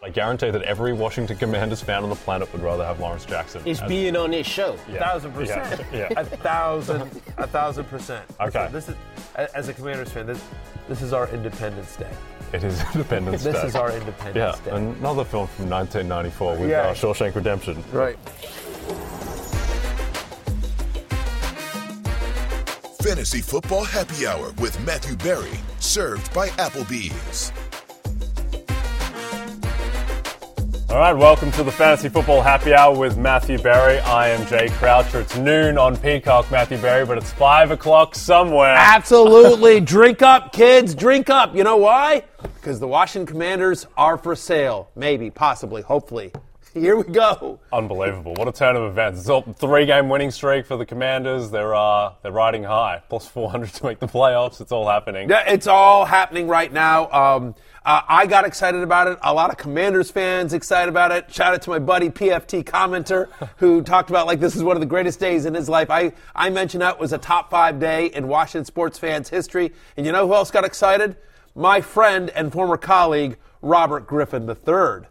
I guarantee that every Washington Commanders fan on the planet would rather have Lawrence Jackson. Is as- being on this show. Yeah. thousand percent. Yeah, yeah. A thousand, a thousand percent. Okay. This is, as a Commanders fan, this, this is our Independence Day. It is Independence This Day. This is our yeah, Independence Day. another film from 1994 with Yeah. uh, Shawshank Redemption. Right. Fantasy Football Happy Hour with Matthew Berry, served by Applebee's. All right, welcome to the Fantasy Football Happy Hour with Matthew Berry. I am Jay Croucher. It's noon on Peacock, Matthew Berry, but it's five o'clock somewhere. Absolutely. drink up, kids. Drink up. You know why? Because the Washington Commanders are for sale. Maybe, possibly, hopefully. Here we go. Unbelievable! What a turn of events! It's a three-game winning streak for the Commanders. They're uh, they're riding high, plus 400 to make the playoffs. It's all happening. Yeah, it's all happening right now. Um, uh, I got excited about it. A lot of Commanders fans excited about it. Shout out to my buddy PFT commenter who talked about like this is one of the greatest days in his life. I I mentioned that was a top five day in Washington sports fans history. And you know who else got excited? My friend and former colleague Robert Griffin III.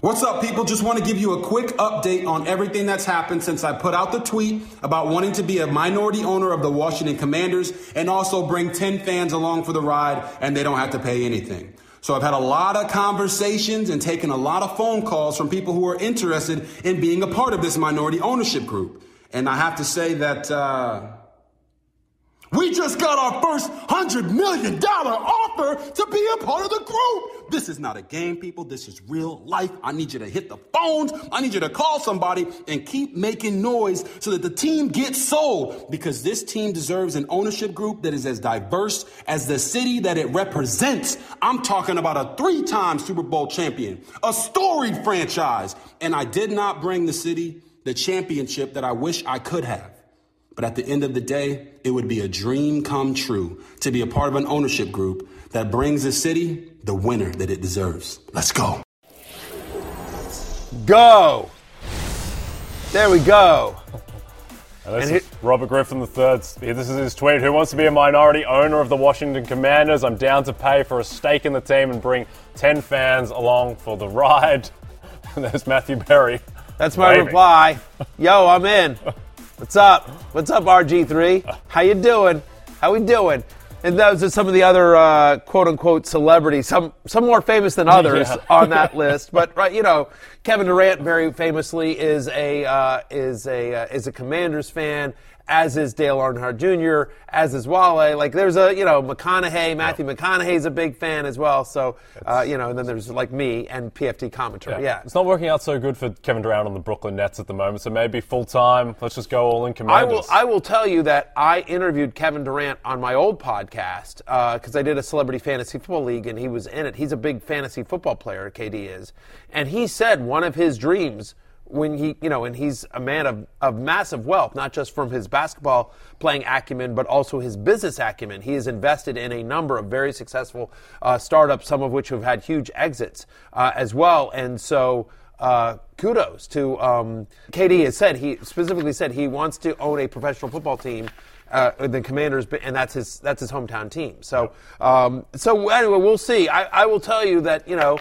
What's up, people? Just want to give you a quick update on everything that's happened since I put out the tweet about wanting to be a minority owner of the Washington Commanders and also bring 10 fans along for the ride and they don't have to pay anything. So I've had a lot of conversations and taken a lot of phone calls from people who are interested in being a part of this minority ownership group. And I have to say that, uh, we just got our first $100 million offer to be a part of the group. This is not a game, people. This is real life. I need you to hit the phones. I need you to call somebody and keep making noise so that the team gets sold because this team deserves an ownership group that is as diverse as the city that it represents. I'm talking about a three time Super Bowl champion, a storied franchise. And I did not bring the city the championship that I wish I could have. But at the end of the day, it would be a dream come true to be a part of an ownership group that brings the city the winner that it deserves. Let's go. Go. There we go. And this And is Robert Griffin III. This is his tweet. Who wants to be a minority owner of the Washington Commanders? I'm down to pay for a stake in the team and bring 10 fans along for the ride. And there's Matthew Berry. That's my Waving. reply. Yo, I'm in. What's up? What's up, RG3? How you doing? How we doing? And those are some of the other uh, quote unquote celebrities, some some more famous than others Yeah. on that list. But right, you know, Kevin Durant very famously is a uh, is a uh, is a Commanders fan, as is Dale Earnhardt Jr., as is Wale. Like there's a you know McConaughey, Matthew McConaughey's a big fan as well. So uh, you know, and then there's like me and PFT Commenter. Yeah. It's not working out so good for Kevin Durant on the Brooklyn Nets at the moment, so maybe full time. Let's just go all in I will. I will tell you that I interviewed Kevin Durant on my old podcast because I did a celebrity fantasy football league, and he was in it. He's a big fantasy football player. KD is, and he said one of his dreams when he, you know, and he's a man of, of massive wealth, not just from his basketball playing acumen, but also his business acumen. He has invested in a number of very successful uh, startups, some of which have had huge exits uh, as well, and so uh, kudos to um, KD has said he specifically said he wants to own a professional football team. Uh, the Commanders, and that's his that's his hometown team. So, um, so anyway, we'll see. I, I will tell you that you know,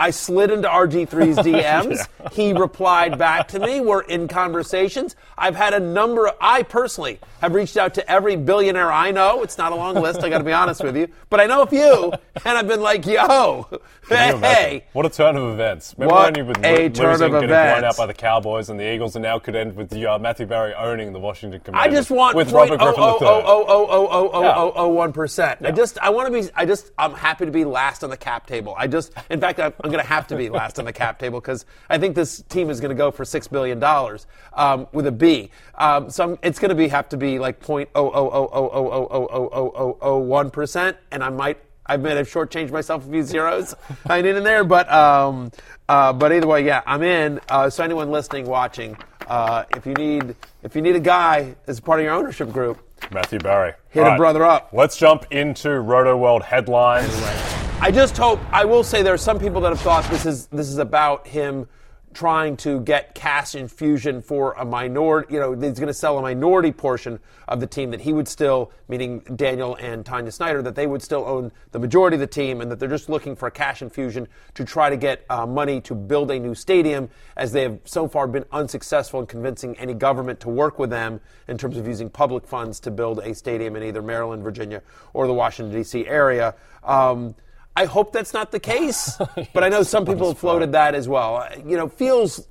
I slid into RG3's DMs. He replied back to me. We're in conversations. I've had a number of, I personally have reached out to every billionaire I know. It's not a long list, I got to be honest with you. But I know a few, and I've been like, yo, hey. What a turn of events. Remember What when you were a turn of getting blown out by the Cowboys and the Eagles, and now could end with uh, Matthew Berry owning the Washington I Commanders. just want with point Robert oh Griffin oh oh oh oh oh oh oh Yeah. oh oh one percent. I just I want to be I just I'm happy to be last on the cap table. I just in fact I'm, I'm going to have to be last on the cap table because I think this team is going to go for six billion dollars um, with a B. Um, so I'm, it's going to be have to be like point oh oh oh oh oh oh oh oh oh oh oh one percent, and I might. I might have shortchanged myself a few zeros. I did in there, but um, uh, but either way, yeah, I'm in. Uh, so anyone listening, watching, uh, if you need if you need a guy as part of your ownership group, Matthew Berry. Hit All a brother up. Let's jump into Rotoworld headlines. I just hope. I will say there are some people that have thought this is this is about him trying to get cash infusion for a minority. You know, he's going to sell a minority portion of the team that he would still, meaning Daniel and Tanya Snyder, that they would still own the majority of the team, and that they're just looking for a cash infusion to try to get uh, money to build a new stadium, as they have so far been unsuccessful in convincing any government to work with them in terms of using public funds to build a stadium in either Maryland, Virginia, or the Washington D.C. area. Um, I hope that's not the case, but I know some people have floated that as well. You know, feels.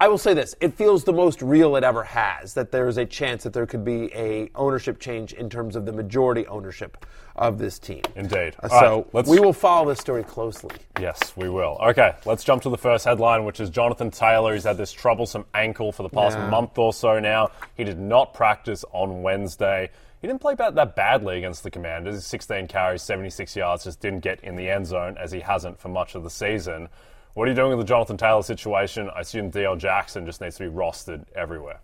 I will say this: it feels the most real it ever has. That there is a chance that there could be a ownership change in terms of the majority ownership of this team. Indeed. Uh, so right, let's- we will follow this story closely. Yes, we will. Okay, let's jump to the first headline, which is Jonathan Taylor. He's had this troublesome ankle for the past Yeah. month or so now. He did not practice on Wednesday. He didn't play that badly against the Commanders. 16 carries, 76 yards, just didn't get in the end zone as he hasn't for much of the season. What are you doing with the Jonathan Taylor situation? I assume D.L. Jackson just needs to be rostered everywhere.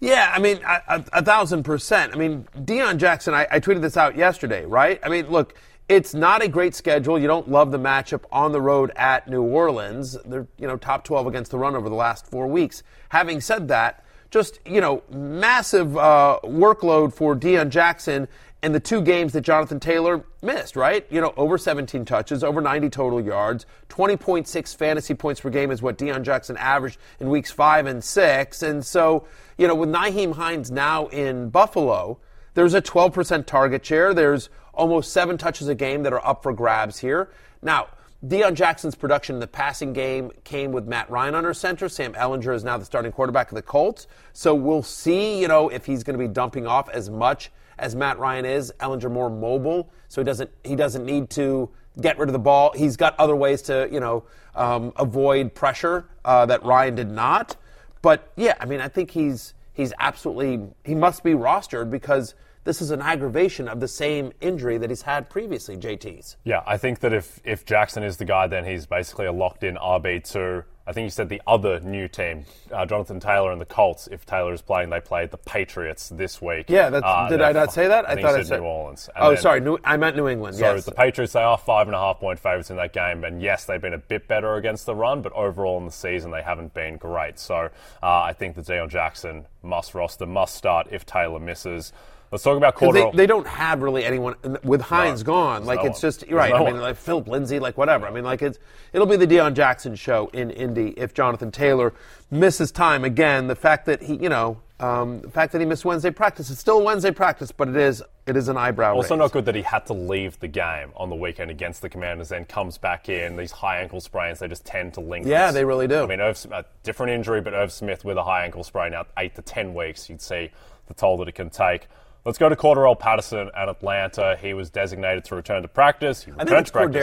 Yeah, I mean, a, a, a thousand percent. I mean, Deon Jackson, I, I tweeted this out yesterday, right? I mean, look, it's not a great schedule. You don't love the matchup on the road at New Orleans. They're, you know, top 12 against the run over the last four weeks. Having said that, just, you know, massive uh, workload for Deon Jackson and the two games that Jonathan Taylor missed, right? You know, over 17 touches, over 90 total yards, 20.6 fantasy points per game is what Deon Jackson averaged in weeks five and six. And so, you know, with Nyheim Hines now in Buffalo, there's a 12% target share. There's almost seven touches a game that are up for grabs here. Now, Deon Jackson's production in the passing game came with Matt Ryan under center. Sam Ehlinger is now the starting quarterback of the Colts. So we'll see, you know, if he's going to be dumping off as much as Matt Ryan is. Ehlinger more mobile, so he doesn't he doesn't need to get rid of the ball. He's got other ways to, you know, um, avoid pressure uh, that Ryan did not. But yeah, I mean, I think he's he's absolutely he must be rostered because this is an aggravation of the same injury that he's had previously. JT's. Yeah, I think that if, if Jackson is the guy, then he's basically a locked in RB2. I think you said the other new team, uh, Jonathan Taylor and the Colts, if Taylor is playing, they played the Patriots this week. Yeah, that's, Uh, did I not say that? I, think thought I said New Orleans. And Oh, then- sorry, New, I meant New England. So yes. the Patriots, they are five and a half point favourites in that game, and yes, they've been a bit better against the run, but overall in the season they haven't been great. So uh, I think that Deon Jackson must roster, must start if Taylor misses. Let's talk about quarter. They, they don't have really anyone with Hines No, gone. Like no it's one. just right. no I mean, one. like Phillip Lindsay, like whatever. I mean, like it's it'll be the Deon Jackson show in Indy if Jonathan Taylor misses time again. The fact that he, you know, um, the fact that he missed Wednesday practice, it's still Wednesday practice, but it is it is an eyebrow. Also, raise. not good that he had to leave the game on the weekend against the Commanders, then comes back in. These high ankle sprains, they just tend to linger. Yeah, they really do. I mean, Irv, a different injury, but Irv Smith with a high ankle sprain out eight to ten weeks, you'd see the toll that it can take. Let's go to Cordarrelle Patterson at Atlanta. He was designated to return to practice. He I returned think it's to practice.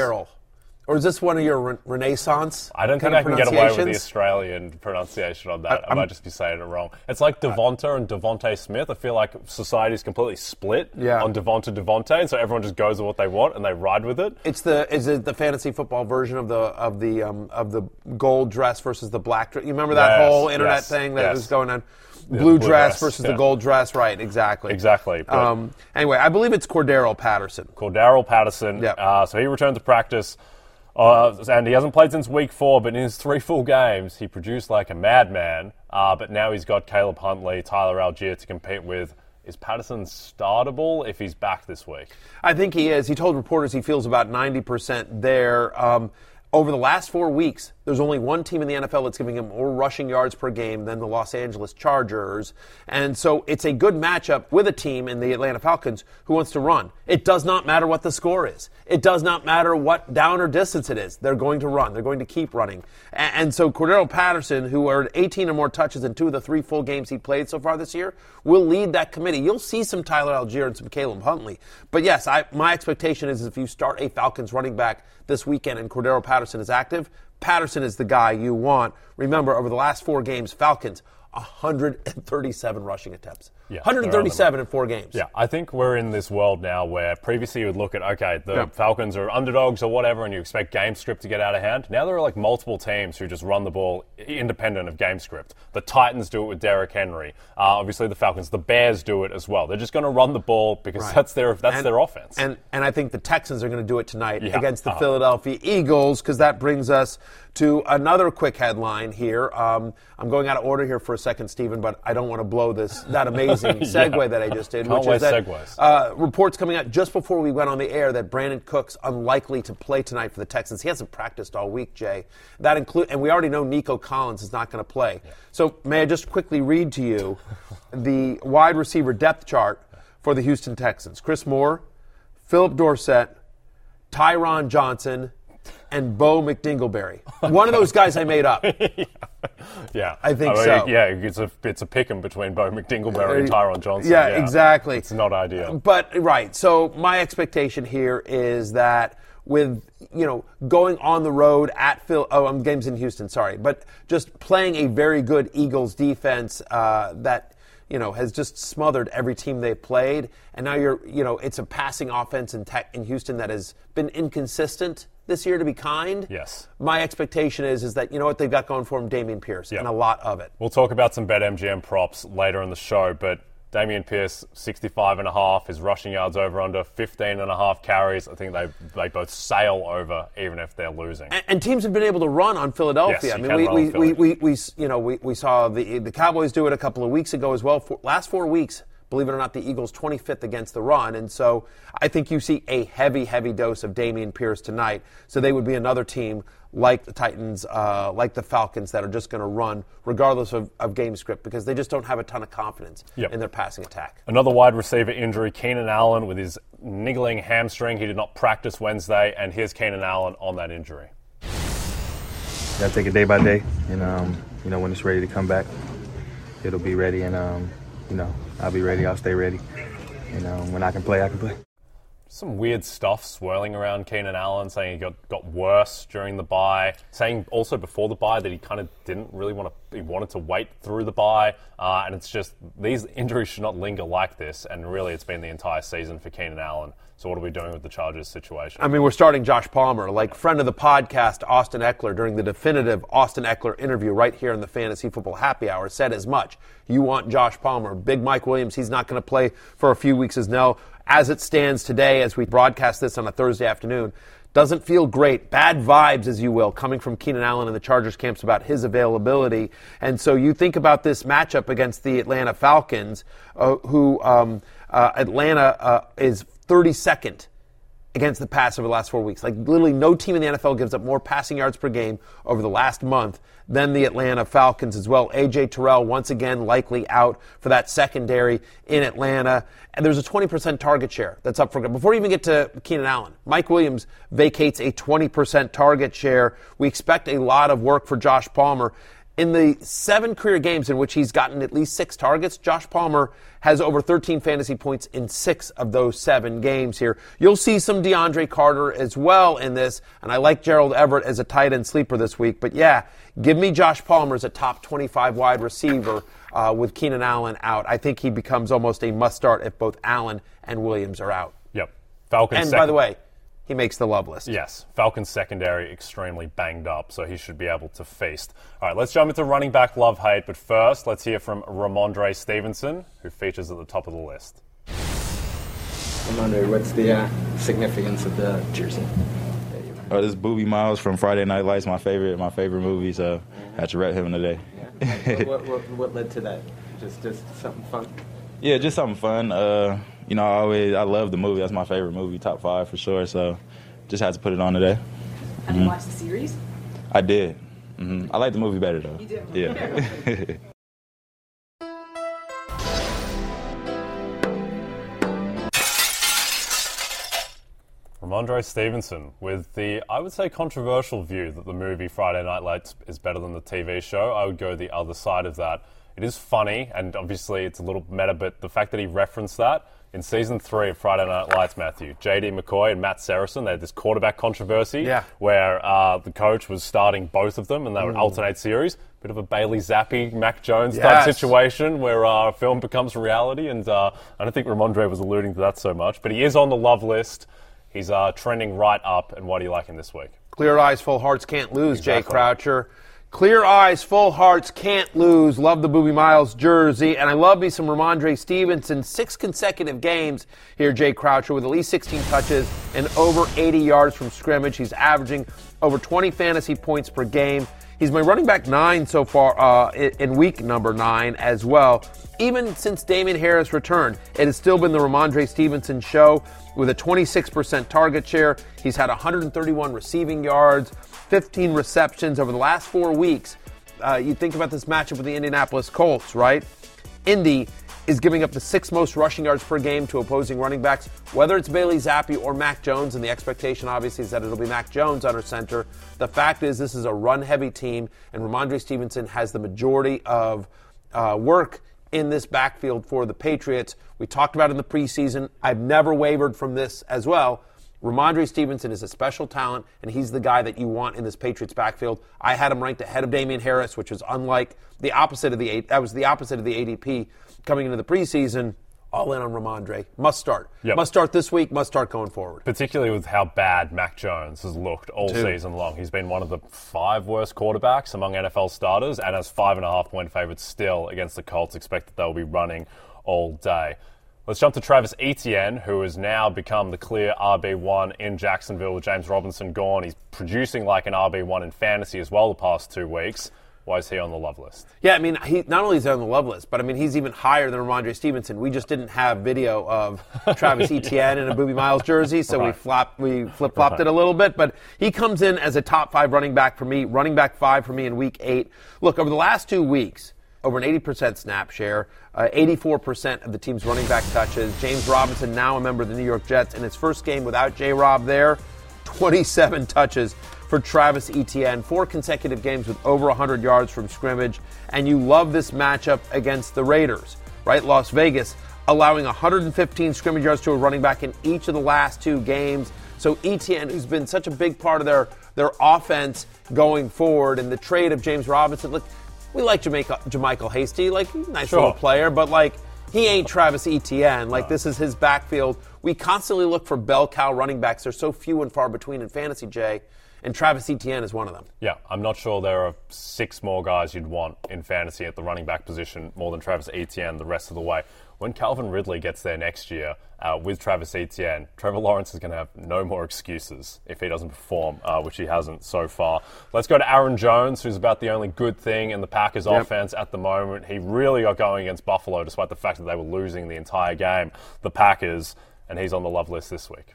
Or is this one of your re- Renaissance? I don't think I can get away with the? Australian pronunciation on that. I, I'm- might just be saying it wrong. It's like Devonta and Devonte Smith. I feel like society is completely split Yeah. on Devonta Devonte, and so everyone just goes with what they want and they ride with it. It's the is it the fantasy football version of the of the um, of the gold dress versus the black dress? You remember that Yes, whole internet yes, thing that yes. was going on? Blue, blue dress, dress, versus yeah. the gold dress, right? Exactly. Exactly, Um, anyway, I believe it's Cordero Patterson. Cordero Patterson. Yeah. Uh, so he returned to practice, uh, and he hasn't played since week four. But in his three full games, he produced like a madman. Uh, but now he's got Caleb Huntley, Tyler Allgeier to compete with. Is Patterson startable if he's back this week? I think he is. He told reporters he feels about ninety percent there. Um, over the last four weeks, there's only one team in the NFL that's giving him more rushing yards per game than the Los Angeles Chargers. And so it's a good matchup with a team in the Atlanta Falcons who wants to run. It does not matter what the score is. It does not matter what down or distance it is. They're going to run. They're going to keep running. And, so Cordarrelle Patterson, who earned 18 or more touches in two of the three full games he played so far this year, will lead that committee. You'll see some Tyler Allgeier and some Caleb Huntley. But yes, I, my expectation is if you start a Falcons running back this weekend and Cordarrelle Patterson is active, Patterson is the guy you want. Remember, over the last four games, Falcons 137 rushing attempts. Yeah, 137 in four games. Yeah, I think we're in this world now where previously you would look at, okay, the yeah. Falcons are underdogs or whatever, and you expect game script to get out of hand. Now there are like multiple teams who just run the ball independent of game script. The Titans do it with Derrick Henry. Uh, obviously, the Falcons, the Bears do it as well. They're just going to run the ball because right. that's their that's and, their offense. And and I think the Texans are going to do it tonight yeah. against the uh-huh. Philadelphia Eagles because that brings us to another quick headline here. Um, I'm going out of order here for a second, Stephen, but I don't want to blow this that amazing segue yeah. that I just did, which is that segues. Uh, reports coming out just before we went on the air that Brandin Cooks unlikely to play tonight for the Texans. He hasn't practiced all week, Jay. That include, and we already know Nico Collins is not going to play. Yeah. So may I just quickly read to you the wide receiver depth chart for the Houston Texans? Chris Moore, Phillip Dorsett, Tyron Johnson and Bo McDingleberry. One of those guys I made up. yeah, I think I mean, so. Yeah, it's a it's a pick between Bo McDingleberry and uh, Tyron Johnson. Yeah, yeah, exactly. It's not ideal. But right, so my expectation here is that with you know going on the road at Phil. Oh, I'm games in Houston. Sorry, but just playing a very good Eagles defense uh, that you know, has just smothered every team they've played. And now you're, you know, it's a passing offense in, tech, in Houston that has been inconsistent this year, to be kind. Yes. My expectation is is that you know what they've got going for them, Dameon Pierce, yep. and a lot of it. We'll talk about some BetMGM props later in the show, but Dameon Pierce, 65 and a half, his rushing yards over under 15 and a half carries. I think they they both sail over even if they're losing. And, and teams have been able to run on Philadelphia. Yes, I mean, we, we, we, we, we, you know, we, we saw the the Cowboys do it a couple of weeks ago as well. For, last four weeks, believe it or not, the Eagles 25th against the run. And so I think you see a heavy, heavy dose of Dameon Pierce tonight. So they would be another team like the Titans, uh, like the Falcons, that are just going to run regardless of, of, game script because they just don't have a ton of confidence yep. in their passing attack. Another wide receiver injury, Keenan Allen with his niggling hamstring. He did not practice Wednesday, and here's Keenan Allen on that injury. Got to take it day by day, and um, you know when it's ready to come back, it'll be ready, and um, you know I'll be ready. I'll stay ready. You know when I can play, I can play some weird stuff swirling around Keenan Allen, saying he got, got worse during the bye, saying also before the bye that he kind of didn't really want to, he wanted to wait through the bye. Uh, and it's just, these injuries should not linger like this. And really, it's been the entire season for Keenan Allen. So, what are we doing with the Chargers situation? I mean, we're starting Josh Palmer, like friend of the podcast, Austin Ekeler, during the definitive Austin Ekeler interview right here in the Fantasy Football Happy Hour, said as much. You want Josh Palmer. Big Mike Williams, he's not going to play for a few weeks as now as it stands today, as we broadcast this on a Thursday afternoon, doesn't feel great. Bad vibes, as you will, coming from Keenan Allen and the Chargers camps about his availability. And so you think about this matchup against the Atlanta Falcons, uh, who um, uh, Atlanta uh, is 32nd against the pass over the last four weeks. Like literally no team in the NFL gives up more passing yards per game over the last month than the Atlanta Falcons as well. AJ Terrell once again likely out for that secondary in Atlanta. And there's a 20% target share that's up for before we even get to Keenan Allen. Mike Williams vacates a 20% target share. We expect a lot of work for Josh Palmer. In the seven career games in which he's gotten at least six targets, Josh Palmer has over 13 fantasy points in six of those seven games here. You'll see some DeAndre Carter as well in this, and I like Gerald Everett as a tight end sleeper this week. But yeah, give me Josh Palmer as a top 25 wide receiver uh, with Keenan Allen out. I think he becomes almost a must start if both Allen and Williams are out. Yep. Falcons. And second. by the way, he makes the love list. Yes. Falcons secondary extremely banged up, so he should be able to feast. All right, let's jump into running back love hate, but first, let's hear from Rhamondre Stevenson, who features at the top of the list. Rhamondre, what's the uh, significance of the jersey? Oh, this is Boobie Miles from Friday Night Lights, my favorite, my favorite movie. So I had to rep him today. Yeah. what, what, what, led to that? Just, just something fun. Yeah, just something fun. Uh, you know, I always I love the movie. That's my favorite movie, top five for sure. So just had to put it on today. Have you watched the series? I did. hmm I like the movie better though. You do? Yeah. Rhamondre Stevenson with the, I would say, controversial view that the movie Friday Night Lights is better than the TV show. I would go the other side of that. It is funny, and obviously it's a little meta, but the fact that he referenced that in season three of Friday Night Lights, Matthew, JD McCoy and Matt Saracen, they had this quarterback controversy Yeah. where uh, the coach was starting both of them and they would alternate series. Bit of a Bailey Zappe, Mac Jones type situation where uh, film becomes reality, and uh, I don't think Rhamondre was alluding to that so much, but he is on the love list. He's uh, trending right up, and what do you like him this week? Clear eyes, full hearts can't lose, Jay Croucher. Clear eyes, full hearts can't lose. Love the Boobie Miles jersey. And I love me some Rhamondre Stevenson. Six consecutive games here, Jay Croucher, with at least 16 touches and over 80 yards from scrimmage. He's averaging over 20 fantasy points per game. He's my running back nine so far uh, in week number nine as well. Even since Damien Harris returned, it has still been the Rhamondre Stevenson show with a 26% target share. He's had 131 receiving yards, 15 receptions over the last four weeks. Uh, you think about this matchup with the Indianapolis Colts, right? Indy is giving up the sixth most rushing yards per game to opposing running backs, whether it's Bailey Zappe or Mac Jones, and the expectation obviously is that it'll be Mac Jones under center. The fact is, this is a run heavy team, and Rhamondre Stevenson has the majority of uh, work in this backfield for the Patriots. We talked about in the preseason. I've never wavered from this as well. Rhamondre Stevenson is a special talent, and he's the guy that you want in this Patriots backfield. I had him ranked ahead of Damien Harris, which was unlike the opposite of the that was the opposite of the ADP coming into the preseason. All in on Rhamondre. Must start. Yep. Must start this week. Must start going forward. particularly with how bad Mac Jones has looked all Dude. season long. He's been one of the five worst quarterbacks among NFL starters and has five and a half point favorites still against the Colts. Expect that they'll be running all day. Let's jump to Travis Etienne, who has now become the clear RB1 in Jacksonville with James Robinson gone. He's producing like an RB1 in fantasy as well the past two weeks. Why is he on the love list? Yeah, I mean, he not only is he on the love list, but I mean, he's even higher than Rhamondre Stevenson. We just didn't have video of Travis Etienne in a Boobie Miles jersey, so we Right. flopped, we flip flopped it a little bit. But he comes in as a top five running back for me, running back five for me in week eight. Look, over the last two weeks, over an 80% snap share, uh, 84% of the team's running back touches. James Robinson, now a member of the New York Jets, in his first game without J. Rob there, 27 touches for Travis Etienne, four consecutive games with over 100 yards from scrimmage, and you love this matchup against the Raiders, right? Las Vegas allowing 115 scrimmage yards to a running back in each of the last two games. So Etienne, who's been such a big part of their their offense going forward, and the trade of James Robinson, look, we like Jamaica, JaMycal Hasty, like nice Sure. little player, but like he ain't Travis Etienne. Like this is his backfield. We constantly look for bell cow running backs. They're so few and far between in fantasy, Jay, and Travis Etienne is one of them. Yeah, I'm not sure there are six more guys you'd want in fantasy at the running back position more than Travis Etienne the rest of the way. When Calvin Ridley gets there next year uh, with Travis Etienne, Trevor Lawrence is going to have no more excuses if he doesn't perform, uh, which he hasn't so far. Let's go to Aaron Jones, who's about the only good thing in the Packers Yep. offense at the moment. He really got going against Buffalo despite the fact that they were losing the entire game, the Packers, and he's on the love list this week.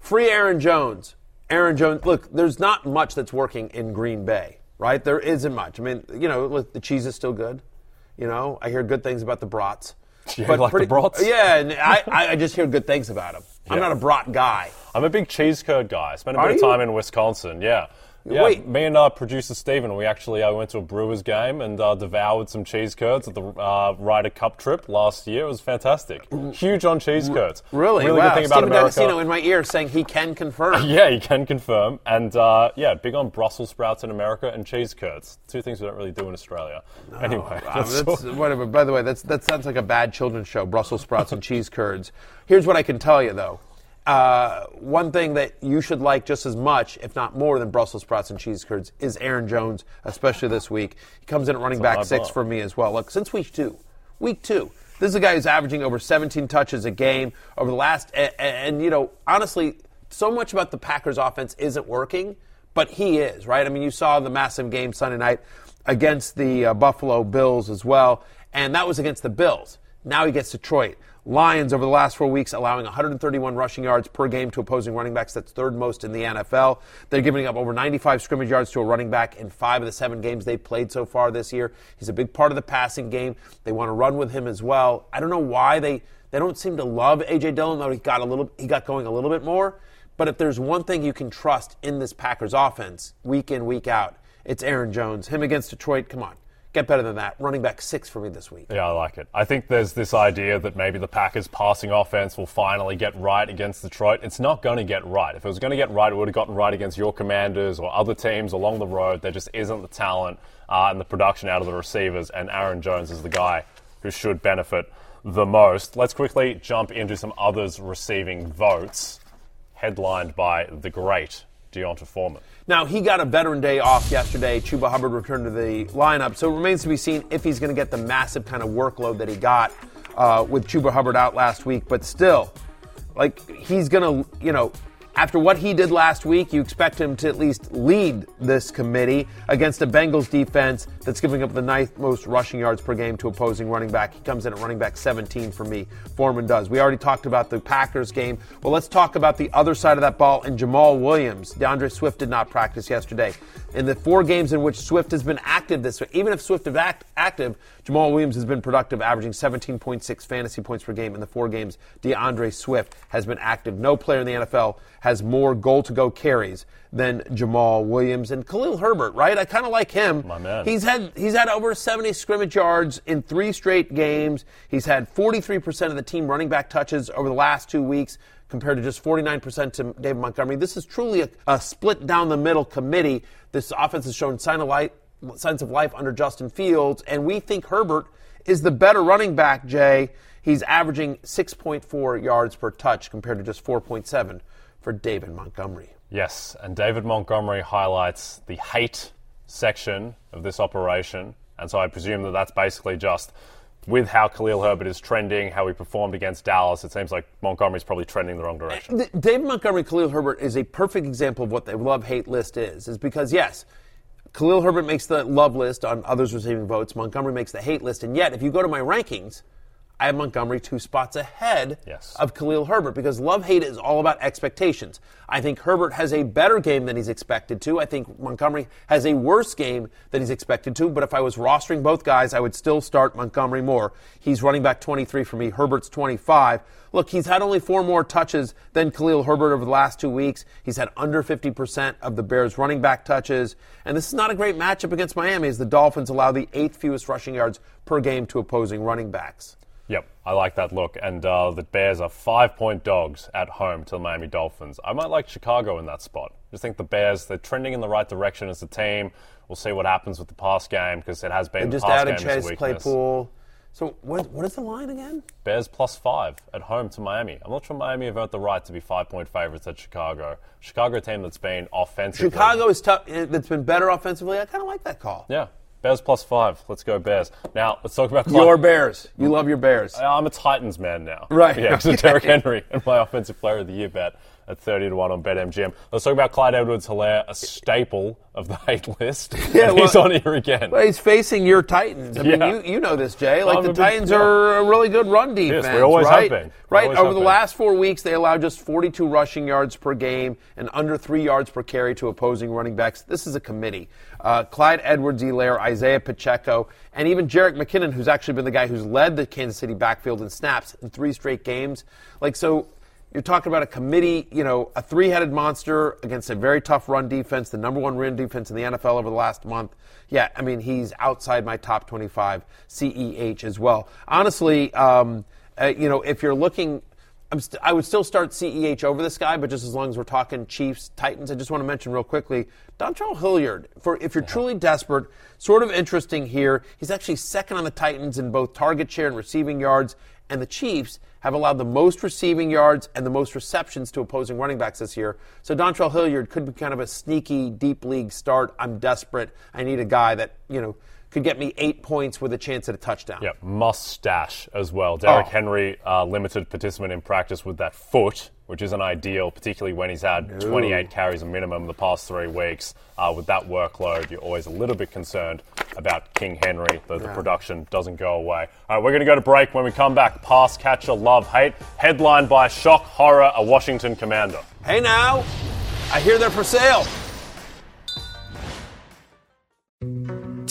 Free Aaron Jones. Aaron Jones. Look, there's not much that's working in Green Bay, right? There isn't much. I mean, you know, look, the cheese is still good. You know, I hear good things about the brats. You like the brats? Yeah, and I, I just hear good things about them. I'm not a brat guy. I'm a big cheese curd guy. I spent a Are bit of you? time in Wisconsin. Yeah. Yeah, Wait. me and uh, producer Stephen, we actually uh, went to a Brewers game and uh, devoured some cheese curds at the uh, Ryder Cup trip last year. It was fantastic. Huge on cheese curds. Really? Really wow. good thing about Stephen America. D'Agostino in my ear saying he can confirm. yeah, he can confirm. And uh, yeah, big on Brussels sprouts in America and cheese curds. Two things we don't really do in Australia. anyway, Uh, that's that's, whatever. By the way, that's, that sounds like a bad children's show Brussels sprouts and cheese curds. Here's what I can tell you, though. Uh, one thing that you should like just as much, if not more, than Brussels sprouts and cheese curds is Aaron Jones, especially this week. He comes in at running That's back six bar. for me as well. Look, since week two, week two, this is a guy who's averaging over 17 touches a game over the last, and, and you know, honestly, so much about the Packers offense isn't working, but he is, right? I mean, you saw the massive game Sunday night against the uh, Buffalo Bills as well, and that was against the Bills. Now he gets Detroit. Lions over the last four weeks allowing 131 rushing yards per game to opposing running backs. That's third most in the NFL. They're giving up over 95 scrimmage yards to a running back in five of the seven games they've played so far this year. He's a big part of the passing game. They want to run with him as well. I don't know why they, they don't seem to love AJ Dillon, though he got a little he got going a little bit more. But if there's one thing you can trust in this Packers offense, week in, week out, it's Aaron Jones. Him against Detroit, come on. Get better than that. Running back six for me this week. Yeah, I like it. I think there's this idea that maybe the Packers' passing offense will finally get right against Detroit. It's not going to get right. If it was going to get right, it would have gotten right against your commanders or other teams along the road. There just isn't the talent uh, and the production out of the receivers, and Aaron Jones is the guy who should benefit the most. Let's quickly jump into some others receiving votes, headlined by the great D'Onta Foreman. Now, he got a veteran day off yesterday. Chuba Hubbard returned to the lineup, so it remains to be seen if he's going to get the massive kind of workload that he got uh, with Chuba Hubbard out last week. But still, like, he's going to, you know, after what he did last week, you expect him to at least lead this committee against a Bengals defense that's giving up the ninth most rushing yards per game to opposing running back. He comes in at running back 17 for me. Foreman does. We already talked about the Packers game. Well, let's talk about the other side of that ball and Jamaal Williams. D'Andre Swift did not practice yesterday. In the four games in which Swift has been active this week, even if Swift is act- active, Jamaal Williams has been productive, averaging 17.6 fantasy points per game in the four games D'Andre Swift has been active. No player in the NFL has more goal to go carries than Jamaal Williams and Khalil Herbert, right? I kind of like him. My man. He's had he's had over 70 scrimmage yards in three straight games. He's had 43% of the team running back touches over the last two weeks compared to just 49% to David Montgomery. This is truly a, a split down the middle committee. This offense has shown sign of light, signs of life under Justin Fields, and we think Herbert is the better running back, Jay. He's averaging 6.4 yards per touch compared to just 4.7 for David Montgomery. Yes, and David Montgomery highlights the hate section of this operation, and so I presume that that's basically just with how Khalil Herbert is trending, how he performed against Dallas. It seems like Montgomery's probably trending the wrong direction. Eh, David Montgomery, Khalil Herbert is a perfect example of what the love hate list is. Is because yes, Khalil Herbert makes the love list on others receiving votes. Montgomery makes the hate list, and yet if you go to my rankings, I have Montgomery two spots ahead Yes. of Khalil Herbert because love hate is all about expectations. I think Herbert has a better game than he's expected to. I think Montgomery has a worse game than he's expected to. But if I was rostering both guys, I would still start Montgomery more. He's running back 23 for me. Herbert's 25. Look, he's had only four more touches than Khalil Herbert over the last two weeks. He's had under 50% of the Bears' running back touches. And this is not a great matchup against Miami as the Dolphins allow the eighth fewest rushing yards per game to opposing running backs. Yep, I like that look. And uh, the Bears are five point dogs at home to the Miami Dolphins. I might like Chicago in that spot. Just think the Bears, they're trending in the right direction as a team. We'll see what happens with the pass game because it has been just game is Chase. Claypool. So what, what is the line again? Bears plus five at home to Miami. I'm not sure Miami have earned the right to be five point favorites at Chicago. Chicago team that's been offensively. Chicago is tough. eh, That's been better offensively. I kind of like that call. Yeah, Bears plus five. Let's go Bears. Now let's talk about Clyde- Your Bears. You love your Bears. I'm a Titans man now. Right, Yeah, so okay. Derrick Henry and my offensive player of the year bet at 30 to 1 on BetMGM. Let's talk about Clyde Edwards Helaire, a staple of the hate list. Yeah, And he's on here again. Well, he's facing your Titans. I mean, Yeah. you, you know this, Jay. Like I'm the big- Titans are a really good run defense. Yes, we always have right? been. We Right. Over the been. last four weeks, they allowed just 42 rushing yards per game and under three yards per carry to opposing running backs. This is a committee. Uh, Clyde Edwards Helaire, Isiah Pacheco, and even Jerick McKinnon, who's actually been the guy who's led the Kansas City backfield in snaps in three straight games. Like, so you're talking about a committee, you know, a three headed monster against a very tough run defense, the number one run defense in the NFL over the last month. Yeah, I mean, he's outside my top 25 CEH as well. Honestly, um, uh, you know, if you're looking. I'm st- I would still start CEH over this guy, but just as long as we're talking Chiefs, Titans, I just want to mention real quickly Dontrell Hilliard. For if you're truly desperate, sort of interesting here. He's actually second on the Titans in both target share and receiving yards, and the Chiefs have allowed the most receiving yards and the most receptions to opposing running backs this year. So Dontrell Hilliard could be kind of a sneaky deep league start. I'm desperate. I need a guy that you know could get me eight points with a chance at a touchdown. Yeah, mustache as well. Derrick Oh. Henry, uh, limited participant in practice with that foot, which isn't ideal, particularly when he's had 28 carries a minimum the past three weeks. Uh, with that workload, you're always a little bit concerned about King Henry. The, the production doesn't go away. All right, we're going to go to break. When we come back, pass catcher, love, hate, headlined by shock, horror, a Washington commander. Hey now, I hear they're for sale.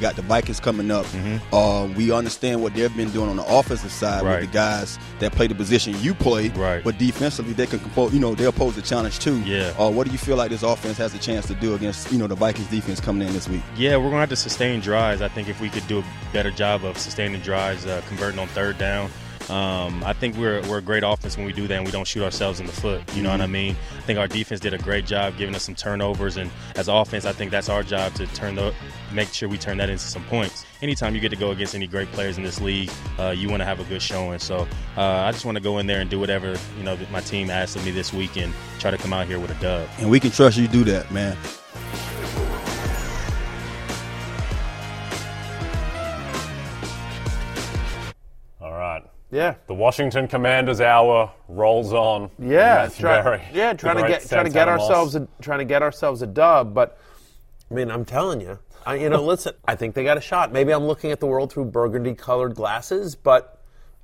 We got the Vikings coming up. Uh, we understand what they've been doing on the offensive side Right. with the guys that play the position you play. Right. But defensively, they can compose. You know, they'll pose a challenge too. Yeah. Uh, what do you feel like this offense has a chance to do against you know the Vikings defense coming in this week? Yeah, we're gonna have to sustain drives. I think if we could do a better job of sustaining drives, uh, converting on third down. Um, I think we're we're a great offense when we do that, and we don't shoot ourselves in the foot. You know what I mean? I think our defense did a great job giving us some turnovers, and as offense, I think that's our job to turn the make sure we turn that into some points. Anytime you get to go against any great players in this league, uh, you want to have a good showing. So uh, I just want to go in there and do whatever you know that my team asks of me this week, and try to come out here with a dub. And we can trust you to do that, man. Yeah. The Washington Commanders hour rolls on. Yeah, try- Berry, yeah, trying to get trying to get ourselves a, trying to get ourselves a dub. But I mean, I'm telling you, I, you know, listen, I think they got a shot. Maybe I'm looking at the world through burgundy-colored glasses, but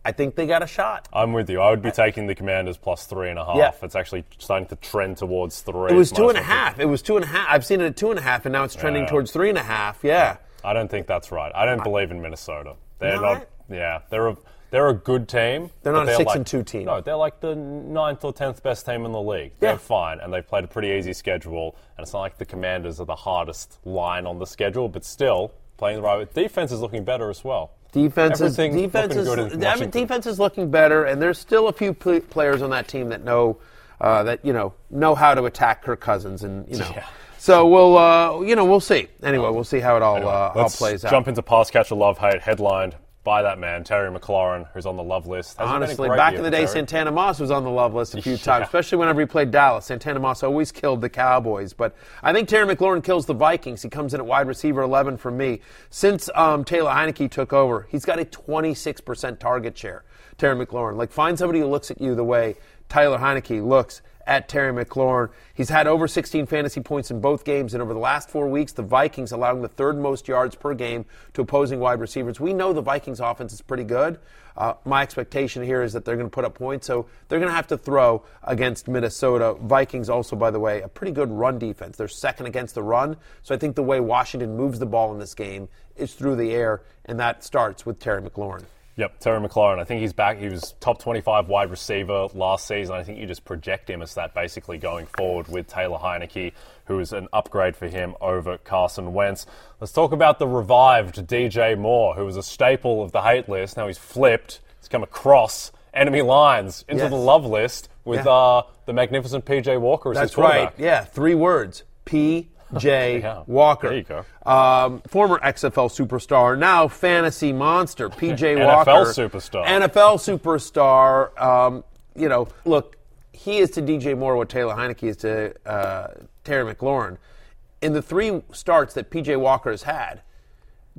I think they got a shot. I'm with you. I would be taking the Commanders plus three and a half. Yeah. It's actually starting to trend towards three. It was two and a half. It was two and a half. I've seen it at two and a half, and now it's trending Yeah. towards three and a half. Yeah. I don't think that's right. I don't believe in Minnesota. They're No, not. Yeah, they're a they're a good team. They're not a six like- and two team. No, they're like the ninth or tenth best team in the league. Yeah. They're fine, and they've played a pretty easy schedule. And it's not like the Commanders are the hardest line on the schedule, but still playing the right. way. Defense is looking better as well. Defense is defense looking is I mean, defense is looking better, and there's still a few pl- players on that team that know uh, that you know know how to attack Kirk Cousins, and you know. Yeah. So we'll uh, you know we'll see. Anyway, we'll see how it all uh, all Let's plays out. jump into pass catcher love hate headlined by that man Terry McLaurin, who's on the love list. Hasn't Honestly, back year in the day, Terry. Santana Moss was on the love list a few Yeah. times, especially whenever he played Dallas. Santana Moss always killed the Cowboys, but I think Terry McLaurin kills the Vikings. He comes in at wide receiver 11 for me. Since um, Taylor Heinicke took over, he's got a 26% target share. Terry McLaurin, like find somebody who looks at you the way Tyler Heinicke looks at Terry McLaurin. He's had over 16 fantasy points in both games, and over the last four weeks, the Vikings allowing the third most yards per game to opposing wide receivers. We know the Vikings offense is pretty good. Uh, my expectation here is that they're going to put up points, so they're going to have to throw against Minnesota. Vikings also, by the way, a pretty good run defense. They're second against the run, so I think the way Washington moves the ball in this game is through the air, and that starts with Terry McLaurin. Yep, Terry McLaurin. I think he's back. He was top 25 wide receiver last season. I think you just project him as that basically going forward with Taylor Heinicke, who is an upgrade for him over Carson Wentz. Let's talk about the revived DJ Moore, who was a staple of the hate list. Now he's flipped. He's come across enemy lines into Yes. the love list with Yeah. uh, the magnificent PJ Walker as his That's right. Yeah, three words. P. J. Walker. There you go. Um, former XFL superstar, now fantasy monster. P.J. NFL Walker. NFL superstar. NFL superstar. Um, you know, look, he is to DJ Moore what Taylor Heinicke is to uh, Terry McLaurin. In the three starts that P.J. Walker has had,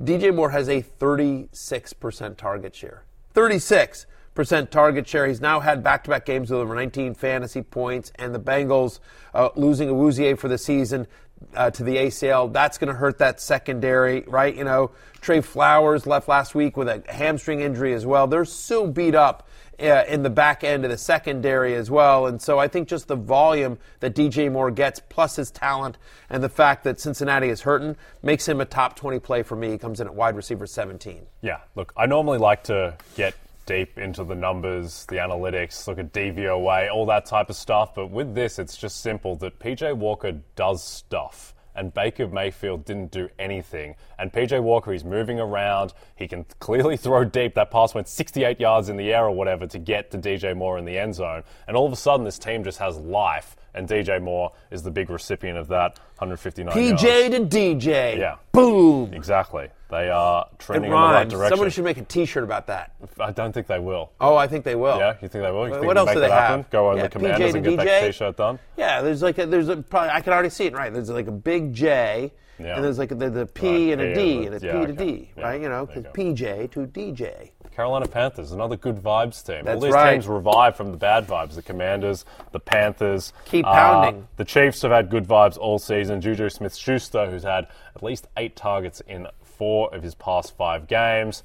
DJ Moore has a 36% target share. 36%. target share. He's now had back-to-back games with over 19 fantasy points, and the Bengals uh, losing Awuzie for the season uh, to the ACL. That's going to hurt that secondary, right? You know, Tre Flowers left last week with a hamstring injury as well. They're so beat up uh, in the back end of the secondary as well. And so I think just the volume that DJ Moore gets, plus his talent, and the fact that Cincinnati is hurting, makes him a top 20 play for me. He comes in at wide receiver 17. Yeah, look, I normally like to get deep into the numbers, the analytics, look at DVOA, all that type of stuff. But with this, it's just simple that PJ Walker does stuff. And Baker Mayfield didn't do anything. And PJ Walker, he's moving around. He can clearly throw deep. That pass went 68 yards in the air or whatever to get to DJ Moore in the end zone. And all of a sudden, this team just has life. And DJ Moore is the big recipient of that 159 PJ yards. to DJ. Yeah. Boom. Exactly. They are It trending in the right rhymes. direction. Somebody should make a T-shirt about that. I don't think they will. Oh, I think they will. Yeah, you think they will? You What- think what we else make do they that happen? have? Go on Yeah, the PJ commanders to and get that DJ. t-shirt done. Yeah, there's like a, there's a probably I can already see it right. There's like a big J, Yeah. and there's like the, the P Right, and a P D, and and it's yeah, P to okay. D, Yeah, right? You know, there you because PJ to DJ. Carolina Panthers, another good vibes team. All That's these right. teams revive from the bad vibes. The Commanders, the Panthers. Keep Uh, pounding. the Chiefs have had good vibes all season. Juju Smith Schuster, who's had at least eight targets in four of his past five games.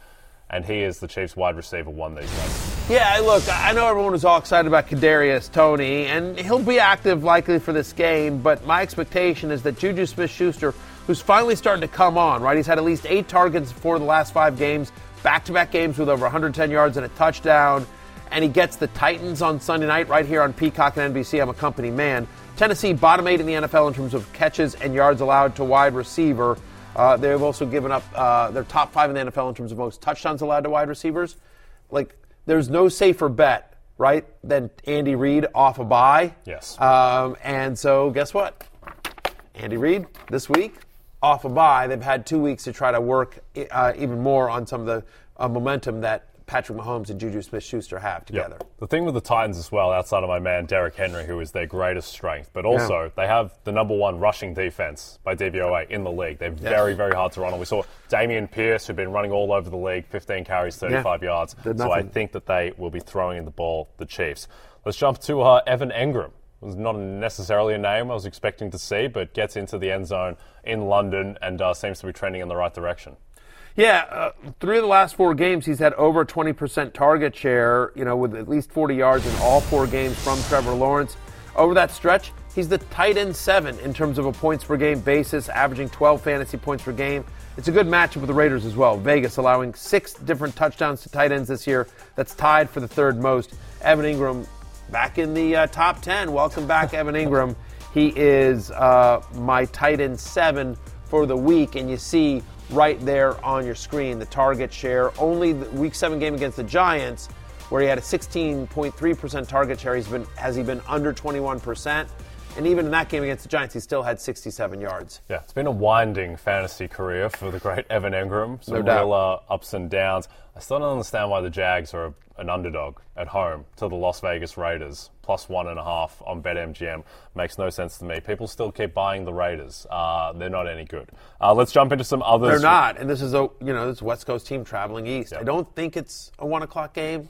And he is the Chiefs wide receiver one these days. Yeah, look, I know everyone was all excited about Kadarius Toney, and he'll be active likely for this game. But my expectation is that Juju Smith-Schuster, who's finally starting to come on, right? He's had at least eight targets for the last five games, back-to-back games with over 110 yards and a touchdown, and he gets the Titans on Sunday night right here on Peacock and NBC. I'm a company man. Tennessee bottom eight in the NFL in terms of catches and yards allowed to wide receiver. Uh, they've also given up uh, their top five in the NFL in terms of most touchdowns allowed to wide receivers. Like, there's no safer bet, right, than Andy Reid off a bye. Yes. Um, and so, guess what? Andy Reid this week off a bye. They've had two weeks to try to work uh, even more on some of the uh, momentum that Patrick Mahomes and Juju Smith-Schuster have together. The thing with the Titans as well, outside of my man Derrick Henry, who is their greatest strength, but also they have the number one rushing defense by DVOA in the league. They're very, very hard to run on. We saw Dameon Pierce, who'd been running all over the league, 15 carries, 35 yards. So I think that they will be throwing in the ball, the Chiefs. Let's jump to uh, Evan Engram. It was not necessarily a name I was expecting to see, but gets into the end zone in London and uh, seems to be trending in the right direction. Yeah, uh, three of the last four games, he's had over 20% target share, you know, with at least 40 yards in all four games from Trevor Lawrence. Over that stretch, he's the tight end seven in terms of a points per game basis, averaging 12 fantasy points per game. It's a good matchup with the Raiders as well. Vegas allowing six different touchdowns to tight ends this year. That's tied for the third most. Evan Engram back in the uh, top 10. Welcome back, Evan Engram. He is uh, my tight end seven for the week, and you see right there on your screen the target share. Only the week seven game against the Giants, where he had a 16.3% target share, he's been has he been under 21%. And even in that game against the Giants, he still had 67 yards. Yeah, it's been a winding fantasy career for the great Evan Engram. Some No doubt. real uh, ups and downs. I still don't understand why the Jags are an underdog at home to the Las Vegas Raiders, plus one and a half on BetMGM. Makes no sense to me. People still keep buying the Raiders. Uh, they're not any good. Uh, let's jump into some others. They're not, and this is a you know this West Coast team traveling east. I don't think it's a one o'clock game.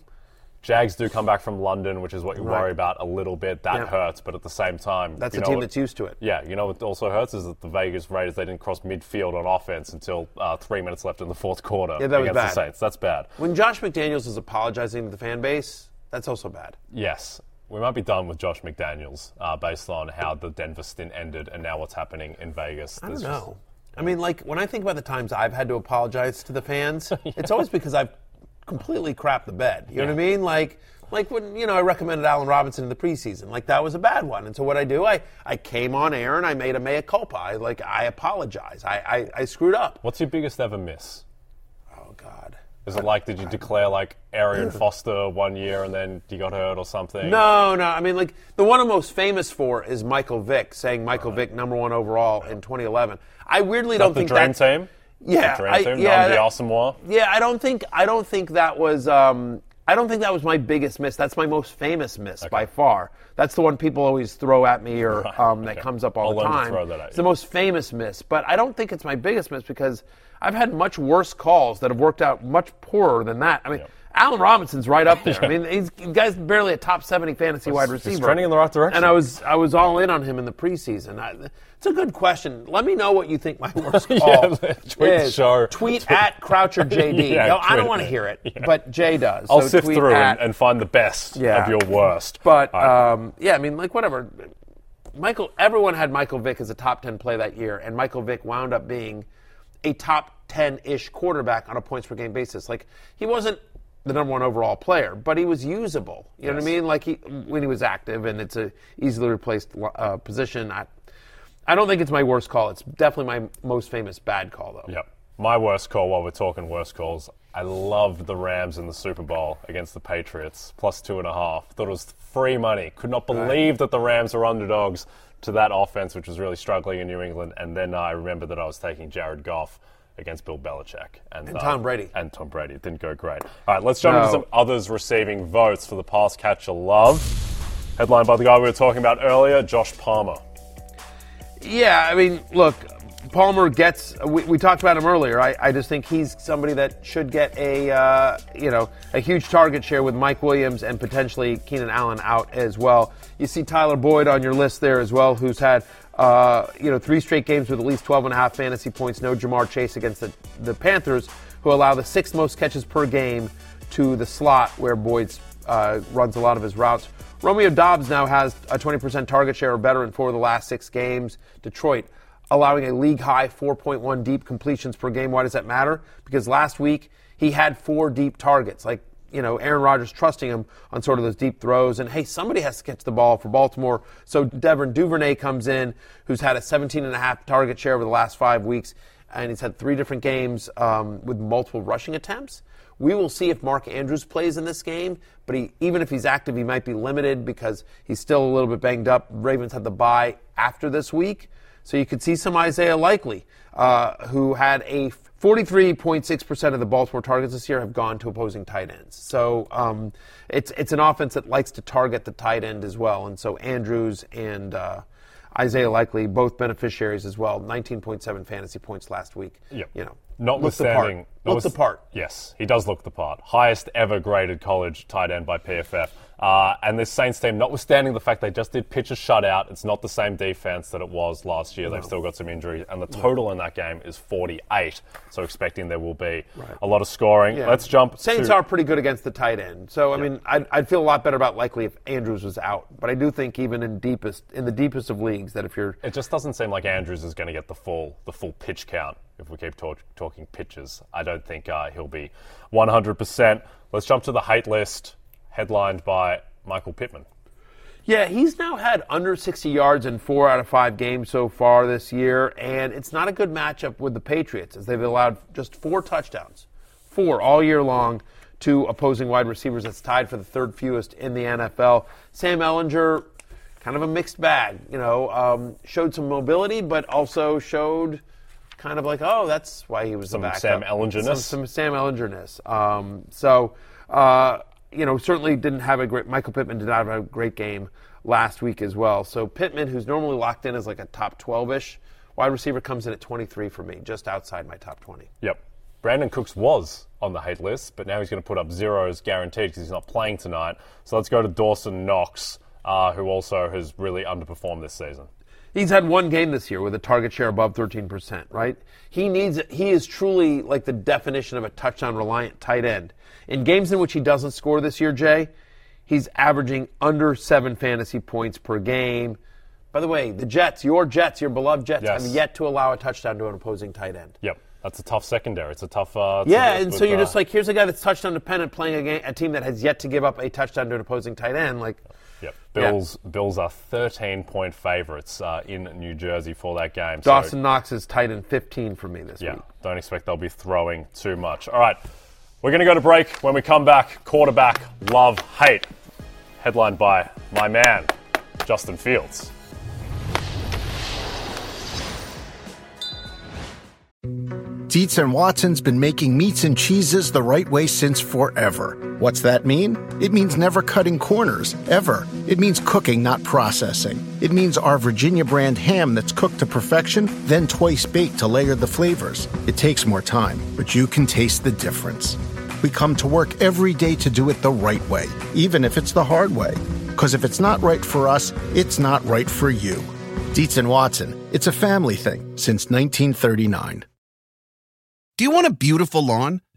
Jags do come back from London, which is what you Right. worry about a little bit. That Yeah. hurts, but at the same time, That's a know team what- that's used to it. Yeah, you know what also hurts is that the Vegas Raiders they didn't cross midfield on offense until uh, three minutes left in the fourth quarter Yeah, that against the Saints. That's bad. When Josh McDaniels is apologizing to the fan base, that's also bad. Yes, we might be done with Josh McDaniels uh, based on how the Denver stint ended and now what's happening in Vegas. I don't There's just- know. I mean, like when I think about the times I've had to apologize to the fans, it's always because I've completely crap the bed. You know what I mean? Like, like when you know I recommended Allen Robinson in the preseason, like that was a bad one. And so what I do, I I came on air and I made a mea culpa. I, like I apologize. I, I I screwed up. What's your biggest ever miss? Oh God. Is it like did you declare like Arian Foster one year and then you got hurt or something? No, no. I mean, like the one I'm most famous for is Michael Vick saying Michael Vick number one overall in 2011. I weirdly don't the think dream that's team. Yeah, I- yeah, that- Asamoah. Yeah, I don't think I don't think that was um, I don't think that was my biggest miss. That's my most famous miss by far. That's the one people always throw at me or um, that okay. comes up all I'll the time. throw that at it's you. the most famous miss, but I don't think it's my biggest miss because I've had much worse calls that have worked out much poorer than that. I mean, Allen Robinson's right up there. I mean, he's the guy's barely a top 70 fantasy wide receiver. He's trending in the right direction. And I was I was all in on him in the preseason. I, it's a good question. Let me know what you think my worst call Yeah, tweet is. show. Tweet at Croucher JD. Yeah, no, I don't want to hear it, but Jay does. I'll So sift tweet through at- and, and find the best Yeah. of your worst. But right. um, yeah, I mean, like whatever. Michael, everyone had Michael Vick as a top ten play that year, and Michael Vick wound up being a top ten ish quarterback on a points per game basis. Like he wasn't the number one overall player, but he was usable. You know what I mean? Like he when he was active, and it's a easily replaced uh, position. I, I don't think it's my worst call. It's definitely my most famous bad call, though. Yep. My worst call while we're talking worst calls, I loved the Rams in the Super Bowl against the Patriots, plus two and a half. Thought it was free money. Could not believe that the Rams were underdogs to that offense, which was really struggling in New England. And then I remember that I was taking Jared Goff against Bill Belichick. And, And Tom Brady. And Tom Brady. It didn't go great. All right, let's jump into some others receiving votes for the pass catcher love. Headlined by the guy we were talking about earlier, Josh Palmer. Yeah, I mean, look, Palmer gets. We, we talked about him earlier. I, I just think he's somebody that should get a uh, you know a huge target share with Mike Williams and potentially Keenan Allen out as well. You see Tyler Boyd on your list there as well, who's had uh, you know three straight games with at least 12 and a half fantasy points. No Ja'Marr Chase against the, the Panthers, who allow the sixth most catches per game to the slot where Boyd uh, runs a lot of his routes. Romeo Doubs now has a 20% target share or better in four of the last six games. Detroit allowing a league high 4.1 deep completions per game. Why does that matter? Because last week he had four deep targets. Like, you know, Aaron Rodgers trusting him on sort of those deep throws. And hey, somebody has to catch the ball for Baltimore. So Devin Duvernay comes in, who's had a 17 and a half target share over the last five weeks. And he's had three different games um, with multiple rushing attempts. We will see if Mark Andrews plays in this game, but he, even if he's active, he might be limited because he's still a little bit banged up. Ravens had the bye after this week, so you could see some Isaiah Likely, uh, who had a 43.6% of the Baltimore targets this year have gone to opposing tight ends. So um, it's it's an offense that likes to target the tight end as well, and so Andrews and uh, Isaiah Likely both beneficiaries as well. 19.7 fantasy points last week. Yep. You know, Notwithstanding, look the part. Look the part. Yes, he does look the part. Highest ever graded college tight end by PFF. Uh, and this Saints team, notwithstanding the fact they just did pitch a shutout, it's not the same defense that it was last year. They've still got some injuries, and the total in that game is 48. So expecting there will be a lot of scoring. Yeah. Let's jump. Saints to, are pretty good against the tight end, so I mean, I'd, I'd feel a lot better about likely if Andrews was out. But I do think even in deepest in the deepest of leagues that if you're It just doesn't seem like Andrews is going to get the full the full pitch count if we keep talk, talking pitches. I don't think uh, he'll be 100%. Let's jump to the hate list, headlined by Michael Pittman. Yeah, he's now had under 60 yards in four out of five games so far this year, and it's not a good matchup with the Patriots as they've allowed just four touchdowns, four all year long, to opposing wide receivers. That's tied for the third fewest in the NFL. Sam Ehlinger, kind of a mixed bag, you know, um, showed some mobility, but also showed kind of like, oh, that's why he was Some the backup. Sam Ehlingerness? Some, some Sam Ehlingerness. Um, so, uh, you know, certainly didn't have a great. Michael Pittman did not have a great game last week as well. So Pittman, who's normally locked in as like a top 12ish wide receiver, comes in at 23 for me, just outside my top 20. Yep. Brandin Cooks was on the hate list, but now he's going to put up zeros guaranteed because he's not playing tonight. So let's go to Dawson Knox, uh, who also has really underperformed this season. He's had one game this year with a target share above 13%, right? He needs he is truly like the definition of a touchdown reliant tight end. In games in which he doesn't score this year, Jay, he's averaging under 7 fantasy points per game. By the way, the Jets, your Jets, your beloved Jets Yes. have yet to allow a touchdown to an opposing tight end. Yep. That's a tough secondary. It's a tough. Uh, Yeah, and with, so you're uh, just like, here's a guy that's touchdown dependent playing a, game, a team that has yet to give up a touchdown to an opposing tight end. Like, Yep. Yeah. Bills. Bills are 13 point favorites uh, in New Jersey for that game. So, Knox is tight end 15 for me this yeah, week. don't expect they'll be throwing too much. All right, we're going to go to break. When we come back, quarterback love hate, headlined by my man Justin Fields. Dietz and Watson's been making meats and cheeses the right way since forever. What's that mean? It means never cutting corners, ever. It means cooking, not processing. It means our Virginia brand ham that's cooked to perfection, then twice baked to layer the flavors. It takes more time, but you can taste the difference. We come to work every day to do it the right way, even if it's the hard way. Because if it's not right for us, it's not right for you. Dietz and Watson, it's a family thing since 1939. Do you want a beautiful lawn?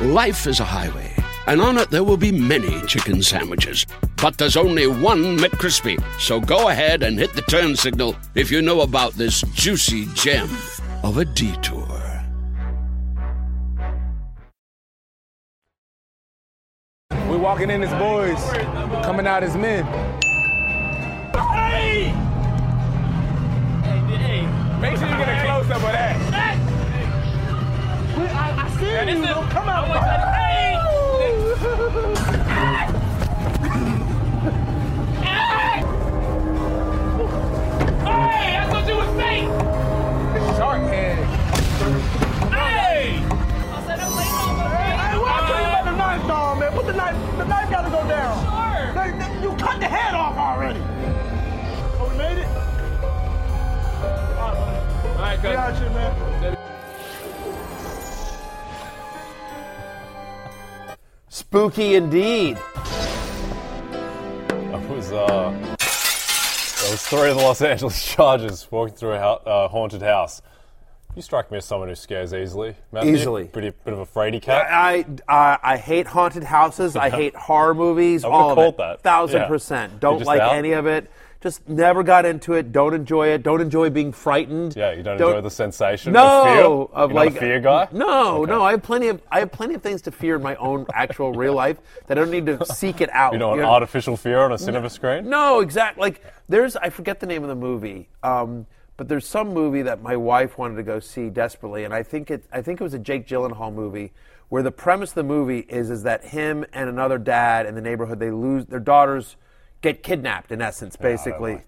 Life is a highway, and on it there will be many chicken sandwiches. But there's only one McCrispy. So go ahead and hit the turn signal if you know about this juicy gem of a detour. We're walking in as boys, coming out as men. Hey! Hey, hey! Make sure you get a close up of that. I, I see Yeah, this you. is- Don't come out. I want Hey! Hey! Hey! I thought you was fake! Shark head. Hey! Hey, what I tell you about the uh. knife, dog, man? Put the knife. The knife got to go down. Sure. You cut the head off already. Oh, we made it. All right, buddy. All right, We good. out here, man. Spooky indeed. I was uh, there was three of the Los Angeles Chargers walking through a hou- uh, haunted house. You strike me as someone who scares easily. Matthew. Easily. Pretty bit of a fraidy cat. I, I I hate haunted houses. I hate horror movies. I would've all of called it. that. Thousand Yeah. percent. You're Don't just like out? any of it. Just never got into it. Don't enjoy it. Don't enjoy being frightened. Yeah, you don't, Don't- enjoy the sensation No, of fear. of like fear guy. No, no. I have plenty of I have plenty of things to fear in my own actual real life that I don't need to seek it out. You know, an You artificial fear on a cinema screen. no, exactly. Like there's, I forget the name of the movie, um, but there's some movie that my wife wanted to go see desperately, and I think it, I think it was a Jake Gyllenhaal movie where the premise of the movie is is that him and another dad in the neighborhood they lose their daughters get kidnapped in essence, basically.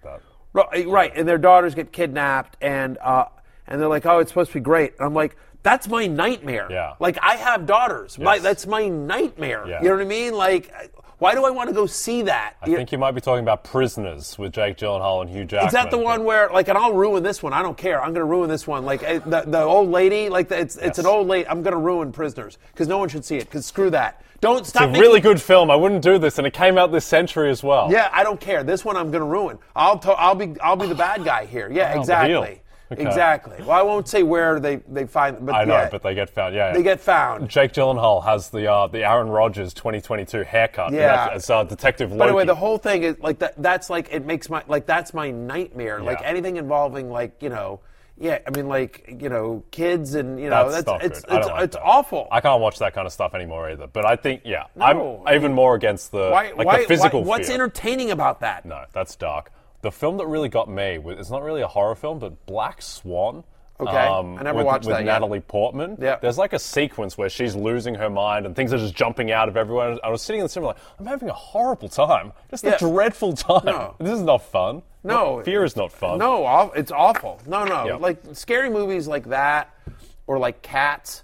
Right, right, and their daughters get kidnapped, and uh, and they're like, oh, it's supposed to be great, and I'm like. That's my nightmare. Yeah. Like I have daughters. My, that's my nightmare. Yeah. You know what I mean? Like, why do I want to go see that? I You- think you might be talking about Prisoners with Jake Gyllenhaal and Hugh Jackman. is that the one where, like, and I'll ruin this one. I don't care. I'm going to ruin this one. Like the, the old lady, like the, it's it's an old lady. I'm going to ruin Prisoners because no one should see it. Because screw that. Don't stop. It's a making- really good film. I wouldn't do this, and it came out this century as well. Yeah, I don't care. This one I'm going to ruin. I'll to, I'll be I'll be the bad guy here. Yeah, exactly. Okay. Exactly. Well, I won't say where they they find. But I know, yeah, but they get found. Yeah, yeah. they get found. Jake Gyllenhaal has the uh, the Aaron Rodgers 2022 haircut. Yeah. As uh, Detective Loki. By the way, the whole thing is like that. That's like it makes my like that's my nightmare. Like anything involving like you know, yeah. I mean like you know, kids and you know that's that's, it's it's, like it's that. awful. I can't watch that kind of stuff anymore either. But I think, yeah, No, I'm even more against the why? like why? the physical why, what's fear. entertaining about that? No, that's dark. The film that really got me was it's not really a horror film, but Black Swan. um, Okay. I never with, watched with that yet. Natalie Portman. Yeah. There's like a sequence where she's losing her mind and things are just jumping out of everyone. I was sitting in the cinema like, I'm having a horrible time. Just Yeah. a dreadful time. No. This is not fun. No. Fear is not fun. No, it's awful. No, no. Yeah. Like scary movies like that, or like Cats.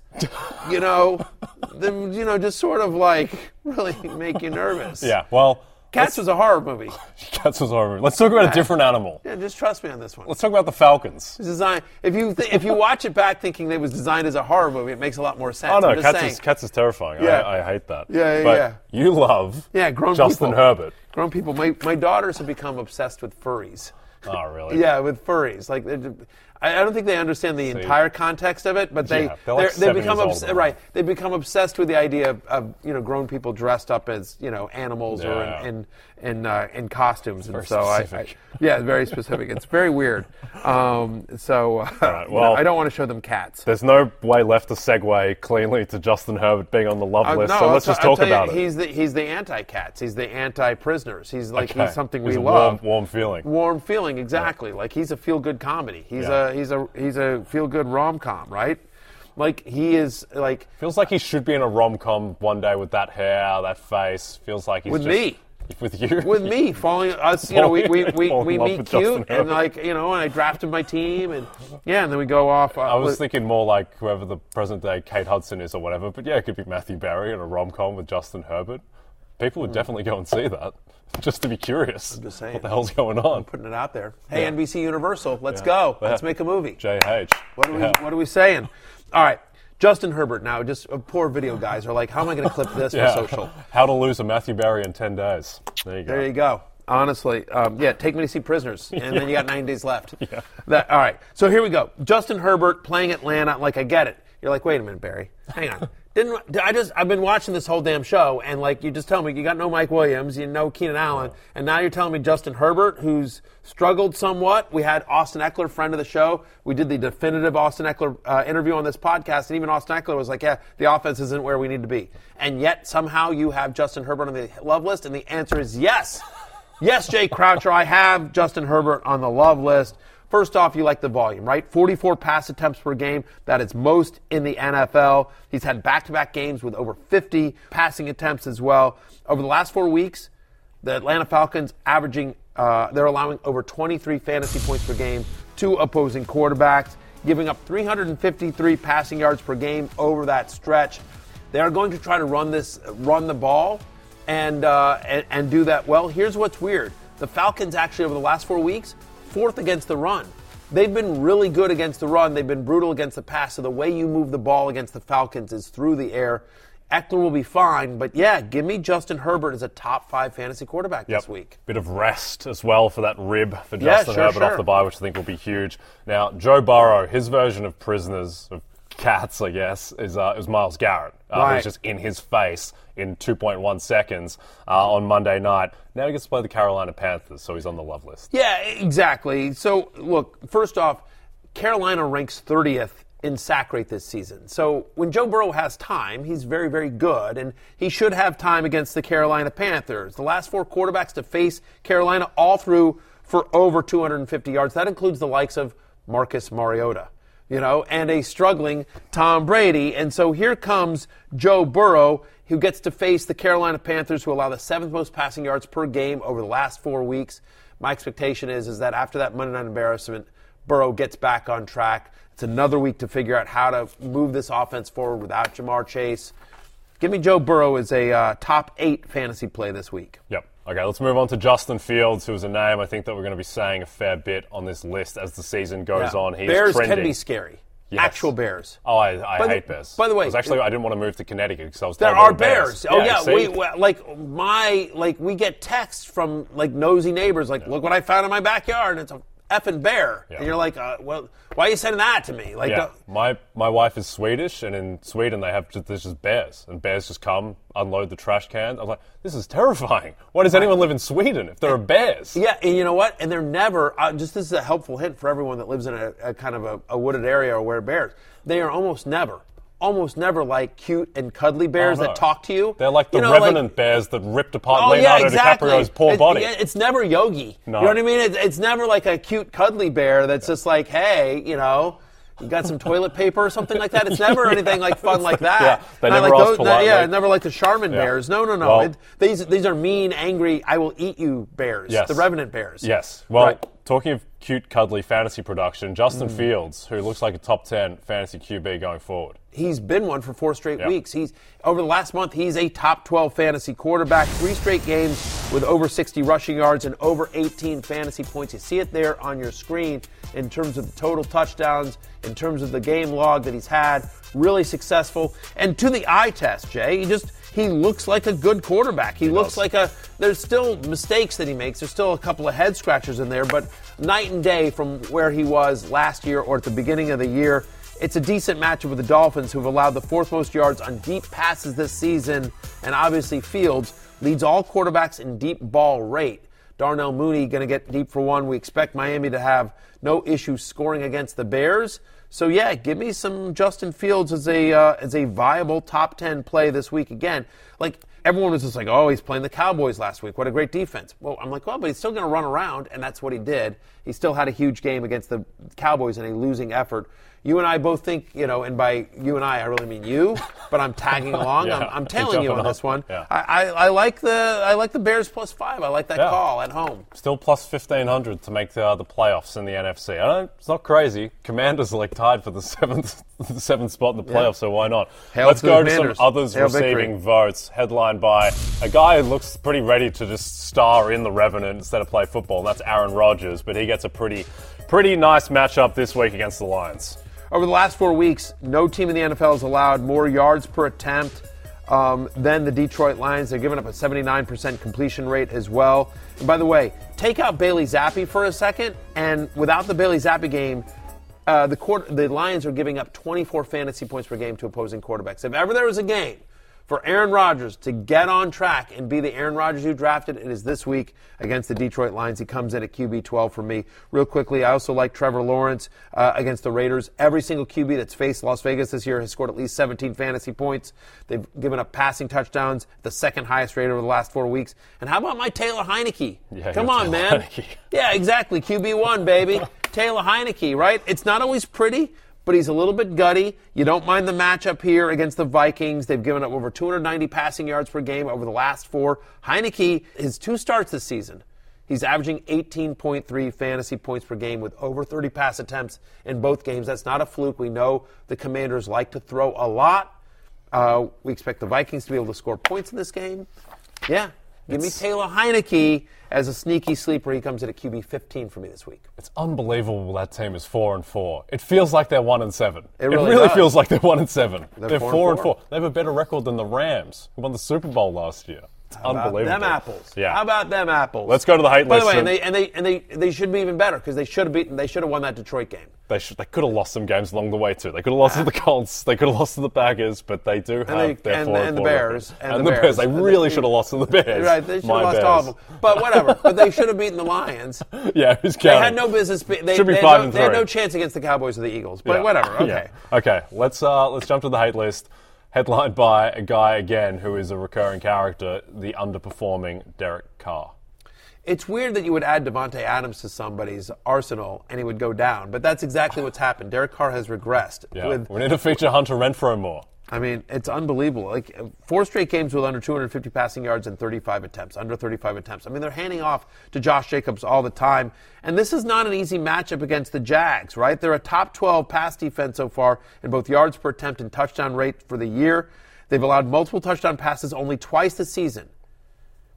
you know, them. You know, just sort of like really make you nervous. Yeah, well. Cats was a horror movie. Cats was a horror. Movie. Let's talk about a different animal. Yeah, just trust me on this one. Let's talk about the Falcons. It's designed. If you if you watch it back thinking it was designed as a horror movie, it makes a lot more sense. Oh no, I'm just Cats saying. is, Cats is terrifying. Yeah. I, I hate that. Yeah, yeah, but yeah. You love Yeah, grown Justin people. Herbert. Grown people. My my daughters have become obsessed with furries. Oh really? Yeah, with furries. Like, they're- I I don't think they understand the entire context of it, but they Yeah, they're like they become obs- right. They become obsessed with the idea of, of you know grown people dressed up as you know animals or in in in, uh, in costumes, and so I, I yeah, very specific. It's very weird. Um, so uh, right, well- I don't want to show them cats. There's no way left to segue cleanly to Justin Herbert being on the love Uh, list, no, so let's t- just talk tell you, about it. He's the he's the anti-cats. He's the anti-prisoners. He's like Okay. he's something He's we a love. warm- warm feeling. Warm feeling, exactly. Like he's a feel-good comedy. He's Yeah. A he's a he's a feel-good rom-com, right? Like he is like Feels like he should be in a rom com one day with that hair, that face. Feels like he's with just, me. With you? With me, falling us, you know, we, we, we, Fall in we love meet with Justin cute, and Herbert. like, you know, and I drafted my team, and yeah, and then we go off. Uh, I was with- thinking more like whoever the present day Kate Hudson is or whatever, but yeah, it could be Matthew Berry in a rom com with Justin Herbert. People would definitely go and see that just to be curious. Hmm. just saying. What the hell's going on? I'm putting it out there. Hey, Yeah. NBC Universal, let's Yeah. go. Let's make a movie. JH. What are we What are we saying? All right, Justin Herbert. Now, just uh, poor video guys are like, how am I going to clip this Yeah. for social? How to lose a Matthew Berry in 10 days. There you go. There you go. Honestly, um, yeah, take me to see Prisoners, and then you got nine days left. That, all right, so here we go. Justin Herbert playing Atlanta. Like I get it. You're like, wait a minute, Berry. Hang on. Didn't I just? I've been watching this whole damn show, and like you just tell me you got no Mike Williams, you know Keenan Allen, and now you're telling me Justin Herbert, who's struggled somewhat. We had Austin Ekeler, friend of the show. We did the definitive Austin Ekeler uh, interview on this podcast, and even Austin Ekeler was like, "Yeah, the offense isn't where we need to be." And yet somehow you have Justin Herbert on the love list, and the answer is yes. Yes, Jay Croucher, I have Justin Herbert on the love list. First off, you like the volume, right? 44 pass attempts per game. That is most in the NFL. He's had back to back games with over 50 passing attempts as well. Over the last four weeks, the Atlanta Falcons averaging, uh, they're allowing over 23 fantasy points per game to opposing quarterbacks, giving up 353 passing yards per game over that stretch. They are going to try to run this, run the ball and, uh, and and do that well. Here's what's weird: the Falcons actually over the last four weeks, fourth against the run. They've been really good against the run. They've been brutal against the pass. So the way you move the ball against the Falcons is through the air. Ekeler will be fine, but yeah, give me Justin Herbert as a top five fantasy quarterback Yep. this week. Bit of rest as well for that rib for Yeah, Justin sure, Herbert off the bye, which I think will be huge. Now, Joe Burrow, his version of prisoners, of cats, I guess, is, uh, is Myles Garrett. Uh, Right. Who's just in his face in 2.1 seconds uh, on Monday night. Now he gets to play the Carolina Panthers, so he's on the love list. Yeah, exactly. So, look, first off, Carolina ranks 30th in sack rate this season. So, when Joe Burrow has time, he's very, very good, and he should have time against the Carolina Panthers. The last four quarterbacks to face Carolina all through for over 250 yards. That includes the likes of Marcus Mariota, you know, and a struggling Tom Brady. And so here comes Joe Burrow, who gets to face the Carolina Panthers, who allow the seventh most passing yards per game over the last four weeks. My expectation is, is that after that Monday night embarrassment, Burrow gets back on track. It's another week to figure out how to move this offense forward without Ja'Marr Chase. Give me Joe Burrow as a uh, top eight fantasy play this week. Yep. Okay, let's move on to Justin Fields, who is a name I think that we're going to be saying a fair bit on this list as the season goes Yeah. on. He Bears can be scary. Yes. Actual Bears. Oh, I, I By the- hate Bears. by the way- actually, I didn't want to move to Connecticut because I was There are there were bears. Oh yeah, see? we we- like my like we get texts from like nosy neighbors like, look what I found in my backyard, and it's a effing bear, and you're like, uh, well, why are you sending that to me? Like, yeah, uh, my my wife is Swedish, and in Sweden they have just, there's just bears, and bears just come unload the trash can. I'm like, this is terrifying. Why does anyone live in Sweden if there are bears? Yeah, and you know what? And they're never. Uh, just this is a helpful hint for everyone that lives in a, a kind of a, a wooded area or where bears. They are almost never, almost never like cute and cuddly bears that uh-huh. talk to you. They're like the You know, like- revenant bears that ripped apart Oh Leonardo yeah, exactly. DiCaprio's poor It- body. yeah, it's never Yogi. No. You know what I mean? It's, it's never like a cute cuddly bear that's just like, hey, you know. You got some toilet paper or something like that. It's never anything like fun like that. Yeah, they Not never like those- politely. Yeah, never like the Charmin Yeah. bears. No, no, no. Well- It- these these are mean, angry. I will eat you bears. Yes. The Revenant bears. Yes. Well, Right. Talking of cute, cuddly fantasy production, Justin Mm. Fields, who looks like a top 10 fantasy QB going forward. He's been one for four straight Yeah. weeks. He's over the last month. He's a top 12 fantasy quarterback. Three straight games with over 60 rushing yards and over 18 fantasy points. You see it there on your screen in terms of the total touchdowns, in terms of the game log that he's had. Really successful. And to the eye test, Jay, he just he looks like a good quarterback. He, looks like a. There's still mistakes that he makes. There's still a couple of head scratchers in there, but night and day from where he was last year or at the beginning of the year. It's a decent matchup with the Dolphins, who've allowed the fourth most yards on deep passes this season, and obviously Fields leads all quarterbacks in deep ball rate. Darnell Mooney going to get deep for one. We expect Miami to have no issue scoring against the Bears. So yeah, give me some Justin Fields as a uh, as a viable top ten play this week again. Like Everyone was just like, "Oh, he's playing the Cowboys last week. What a great defense." Well, I'm like, "Well, but he's still going to run around, and that's what he did. He still had a huge game against the Cowboys in a losing effort." You and I both think, you know, and by you and I, I really mean you, but I'm tagging along. Yeah, I'm, I'm tailing you on jumping this one. Yeah. I, I, I like the I like the Bears plus five. I like that Yeah. call at home. Still plus 1500 to make the, uh, the playoffs in the NFC. I don't, it's not crazy. Commanders are like tied for the seventh the seventh spot in the playoffs, so why not? Hail Let's to go to some others Hail victory. receiving votes, headlined by a guy who looks pretty ready to just star in the Revenant instead of play football, and that's Aaron Rodgers, but he gets a pretty pretty nice matchup this week against the Lions. Over the last four weeks, no team in the NFL has allowed more yards per attempt um, than the Detroit Lions. They're giving up a 79% completion rate as well. And by the way, take out Bailey Zappe for a second, and without the Bailey Zappe game, uh, the, quarter, the Lions are giving up 24 fantasy points per game to opposing quarterbacks. If ever there was a game for Aaron Rodgers to get on track and be the Aaron Rodgers you drafted, it is this week against the Detroit Lions. He comes in at QB 12 for me. Real quickly, I also like Trevor Lawrence uh, against the Raiders. Every single QB that's faced Las Vegas this year has scored at least 17 fantasy points. They've given up passing touchdowns, the second highest rate over the last four weeks. And how about my Taylor Heinicke? Yeah, Come on, Taylor man. Heinicke. Yeah, exactly. QB1, baby. Taylor Heinicke, right? It's not always pretty, but he's a little bit gutty. You don't mind the matchup here against the Vikings. They've given up over 290 passing yards per game over the last four. Heinicke, his two starts this season, he's averaging 18.3 fantasy points per game with over 30 pass attempts in both games. That's not a fluke. We know the Commanders like to throw a lot. Uh, we expect the Vikings to be able to score points in this game. Yeah. Give me Taylor Heinicke as a sneaky sleeper. He comes in at QB 15 for me this week. It's unbelievable that team is four and four. It feels like they're one and seven. It really does. feels like they're one and seven. They're They're, four four, and four. They have a better record than the Rams, who won the Super Bowl last year. How unbelievable. Them apples. Yeah. How about them apples? Let's go to the hate By list. By the way, and and they and they and they they should be even better because they should have beaten. They should have won that Detroit game. they, should, they could have lost some games along the way too. They could have lost to the Colts. They could have lost to the Packers, but they do have they- their and- and the Bears, record. and the Bears. They And they- really should have lost to the Bears. Right? They should have lost Bears. all of them. But whatever. but they should have beaten the Lions. Yeah, who's They counting? had no business. Be, they, Should be they five had no, and They had no chance against the Cowboys or the Eagles. But Yeah. whatever. Okay. Yeah. Okay. Let's uh, let's jump to the hate list. Headlined by a guy again who is a recurring character, the underperforming Derek Carr. It's weird that you would add Davante Adams to somebody's arsenal and he would go down, but that's exactly what's happened. Derek Carr has regressed. Yeah. With, we need to feature Hunter Renfrow more. I mean, it's unbelievable. Like four straight games with under 250 passing yards and 35 attempts, under 35 attempts. I mean, they're handing off to Josh Jacobs all the time, and this is not an easy matchup against the Jags, right? They're a top 12 pass defense so far in both yards per attempt and touchdown rate for the year. They've allowed multiple touchdown passes only twice this season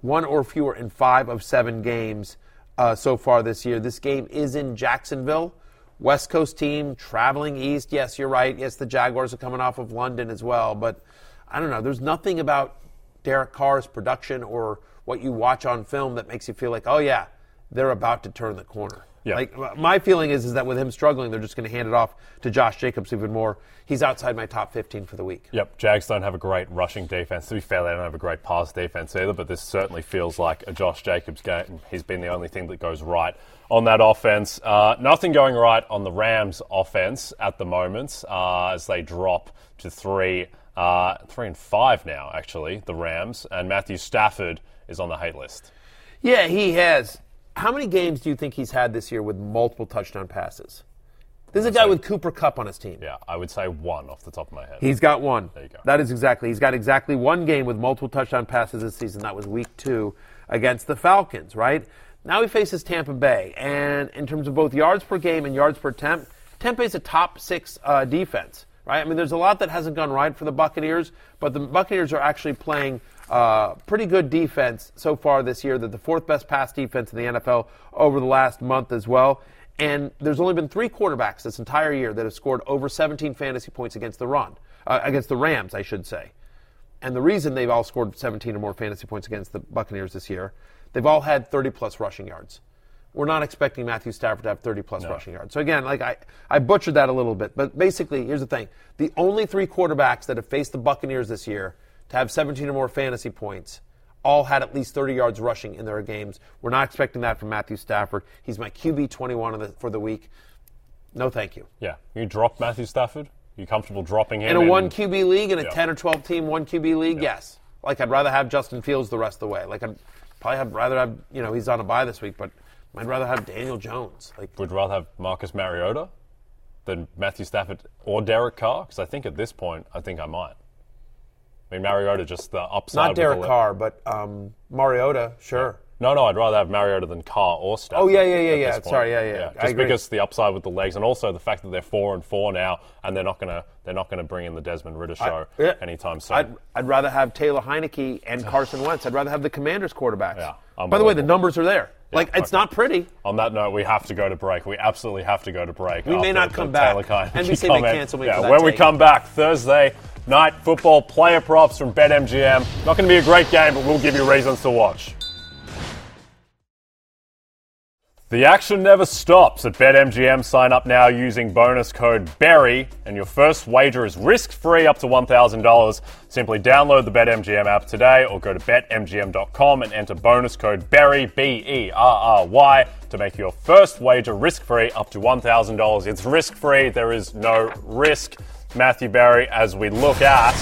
one or fewer in five of seven games uh, so far this year. This game is in Jacksonville. West Coast team traveling east. Yes, you're right. Yes, the Jaguars are coming off of London as well. But I don't know. There's nothing about Derek Carr's production or what you watch on film that makes you feel like, oh, yeah, they're about to turn the corner. Yeah. Like my feeling is, is that with him struggling, they're just going to hand it off to Josh Jacobs even more. He's outside my top 15 for the week. Yep, Jags don't have a great rushing defense. To be fair, they don't have a great pass defense either, but this certainly feels like a Josh Jacobs game. He's been the only thing that goes right on that offense. Uh, nothing going right on the Rams' offense at the moment uh, as they drop to three, uh, three and five now, actually, the Rams. And Matthew Stafford is on the hate list. Yeah, he has. How many games do you think he's had this year with multiple touchdown passes? This is a guy with Cooper Kupp on his team. Yeah, I would say one off the top of my head. He's got one. There you go. That is exactly. He's got exactly one game with multiple touchdown passes this season. That was week two against the Falcons, right? Now he faces Tampa Bay. And in terms of both yards per game and yards per attempt, Tampa is a top six uh, defense, right? I mean, there's a lot that hasn't gone right for the Buccaneers, but the Buccaneers are actually playing uh, pretty good defense so far this year. They're the fourth best pass defense in the NFL over the last month as well. And there's only been three quarterbacks this entire year that have scored over 17 fantasy points against the run, uh, against the Rams, I should say. And the reason they've all scored 17 or more fantasy points against the Buccaneers this year, they've all had 30 plus rushing yards. We're not expecting Matthew Stafford to have 30 plus rushing yards. So again, like I, I butchered that a little bit, but basically, here's the thing: the only three quarterbacks that have faced the Buccaneers this year to have 17 or more fantasy points all had at least 30 yards rushing in their games. We're not expecting that from Matthew Stafford. He's my QB 21 of the, for the week. No, thank you. Yeah, you drop Matthew Stafford. You comfortable dropping him In a one QB league, in a Yeah. 10 or 12 team one QB league, yes. Like I'd rather have Justin Fields the rest of the way. Like I'd probably have rather have you know he's on a bye this week, but I'd rather have Daniel Jones. Like Would rather have Marcus Mariota than Matthew Stafford or Derek Carr? Because I think at this point, I think I might. I mean, Mariota just the upside. not Derek Carr, but um, Mariota, sure. No, no, I'd rather have Mariota than Carr or Stafford. Oh, yeah, yeah, yeah, yeah. Sorry, yeah, yeah. I Just because the upside with the legs, and also the fact that they're four and four now, and they're not gonna they're not gonna bring in the Desmond Ridder show I- yeah. anytime soon. I'd, I'd rather have Taylor Heinicke and Carson Wentz. I'd rather have the Commanders quarterbacks. Yeah, By the way, the numbers are there. like it's okay. not pretty. On that note, we have to go to break. We absolutely have to go to break. We may not come back. Taylor Heinicke NBC may comment. cancel me Yeah, when we come back Thursday night football player props from BetMGM. Not going to be a great game, but we'll give you reasons to watch. The action never stops at BetMGM. Sign up now using bonus code BERRY, and your first wager is risk free up to $1,000. Simply download the BetMGM app today or go to betmgm.com and enter bonus code BERRY, B E R R Y, to make your first wager risk free up to $1,000. It's risk free, there is no risk. Matthew Berry as we look at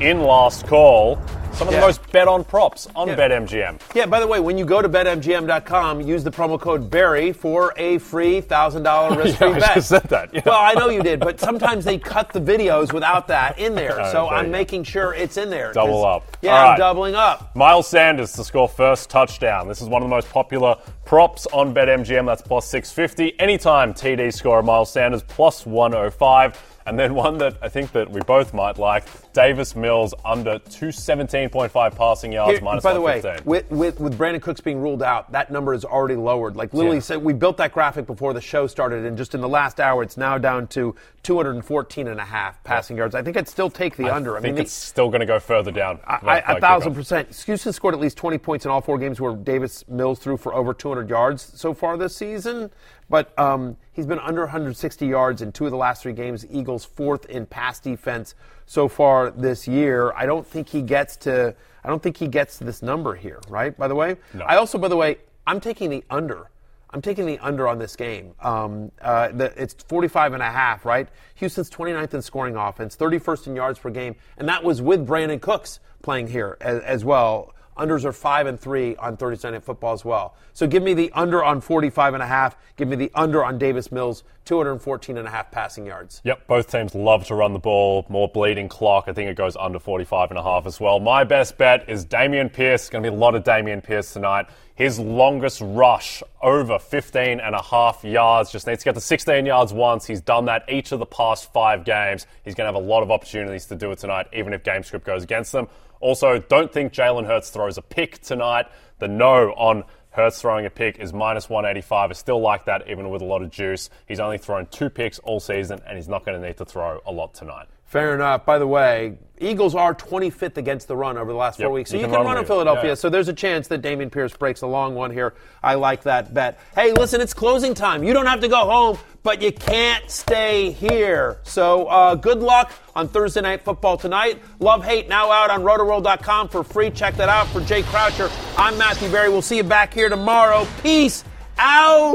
in last call, some of Yeah. the most bet on props on Yeah. BetMGM. Yeah, by the way, when you go to betmgm.com, use the promo code BERRY for a free $1,000 risk free Yeah, I bet. just said that, yeah. Well, I know you did, but sometimes they cut the videos without that in there. Oh, so there I'm making sure it's in there. Double up. Yeah, All I'm doubling up. Miles Sanders to score first touchdown. This is one of the most popular props on BetMGM. That's plus 650. Anytime TD scorer Miles Sanders plus 105. And then one that I think that we both might like, Davis Mills under 217.5 passing yards Here- minus by the way, with, with with Brandin Cooks being ruled out, that number is already lowered. Like Lily Yeah. said, we built that graphic before the show started, and just in the last hour, it's now down to 214 and a half passing yards. I think I'd still take the I under. I think the- it's still going to go further down. I, by a thousand kickoff. percent. Houston scored at least 20 points in all four games where Davis Mills threw for over 200 yards so far this season. But um, he's been under 160 yards in two of the last three games. Eagles fourth in pass defense so far this year. I don't think he gets to. I don't think he gets to this number here. Right. By the way, No. I also, by the way, I'm taking the under. I'm taking the under on this game. Um, uh, the, it's 45 and a half, right? Houston's 29th in scoring offense, 31st in yards per game, and that was with Brandin Cooks playing here as, as well. Unders are five and three on Thursday Night Football as well. So give me the under on 45 and a half. Give me the under on Davis Mills, 214 and a half passing yards. Yep, both teams love to run the ball, more bleeding clock. I think it goes under 45 and a half as well. My best bet is Dameon Pierce. Going to be a lot of Dameon Pierce tonight. His longest rush over 15 and a half yards. Just needs to get to 16 yards once. He's done that each of the past five games. He's going to have a lot of opportunities to do it tonight, even if game script goes against them. Also, don't think Jalen Hurts throws a pick tonight. The no on Hurts throwing a pick is minus 185. I still like that, even with a lot of juice. He's only thrown two picks all season, and he's not going to need to throw a lot tonight. Fair enough. By the way, Eagles are 25th against the run over the last four Yep, weeks. So you you, can can, run in. Philadelphia. Yeah. So there's a chance that Dameon Pierce breaks a long one here. I like that bet. Hey, listen, it's closing time. You don't have to go home, but you can't stay here. So uh, good luck on Thursday Night Football tonight. Love Hate now out on rotoworld.com for free. Check that out. For Jay Croucher, I'm Matthew Berry. We'll see you back here tomorrow. Peace out.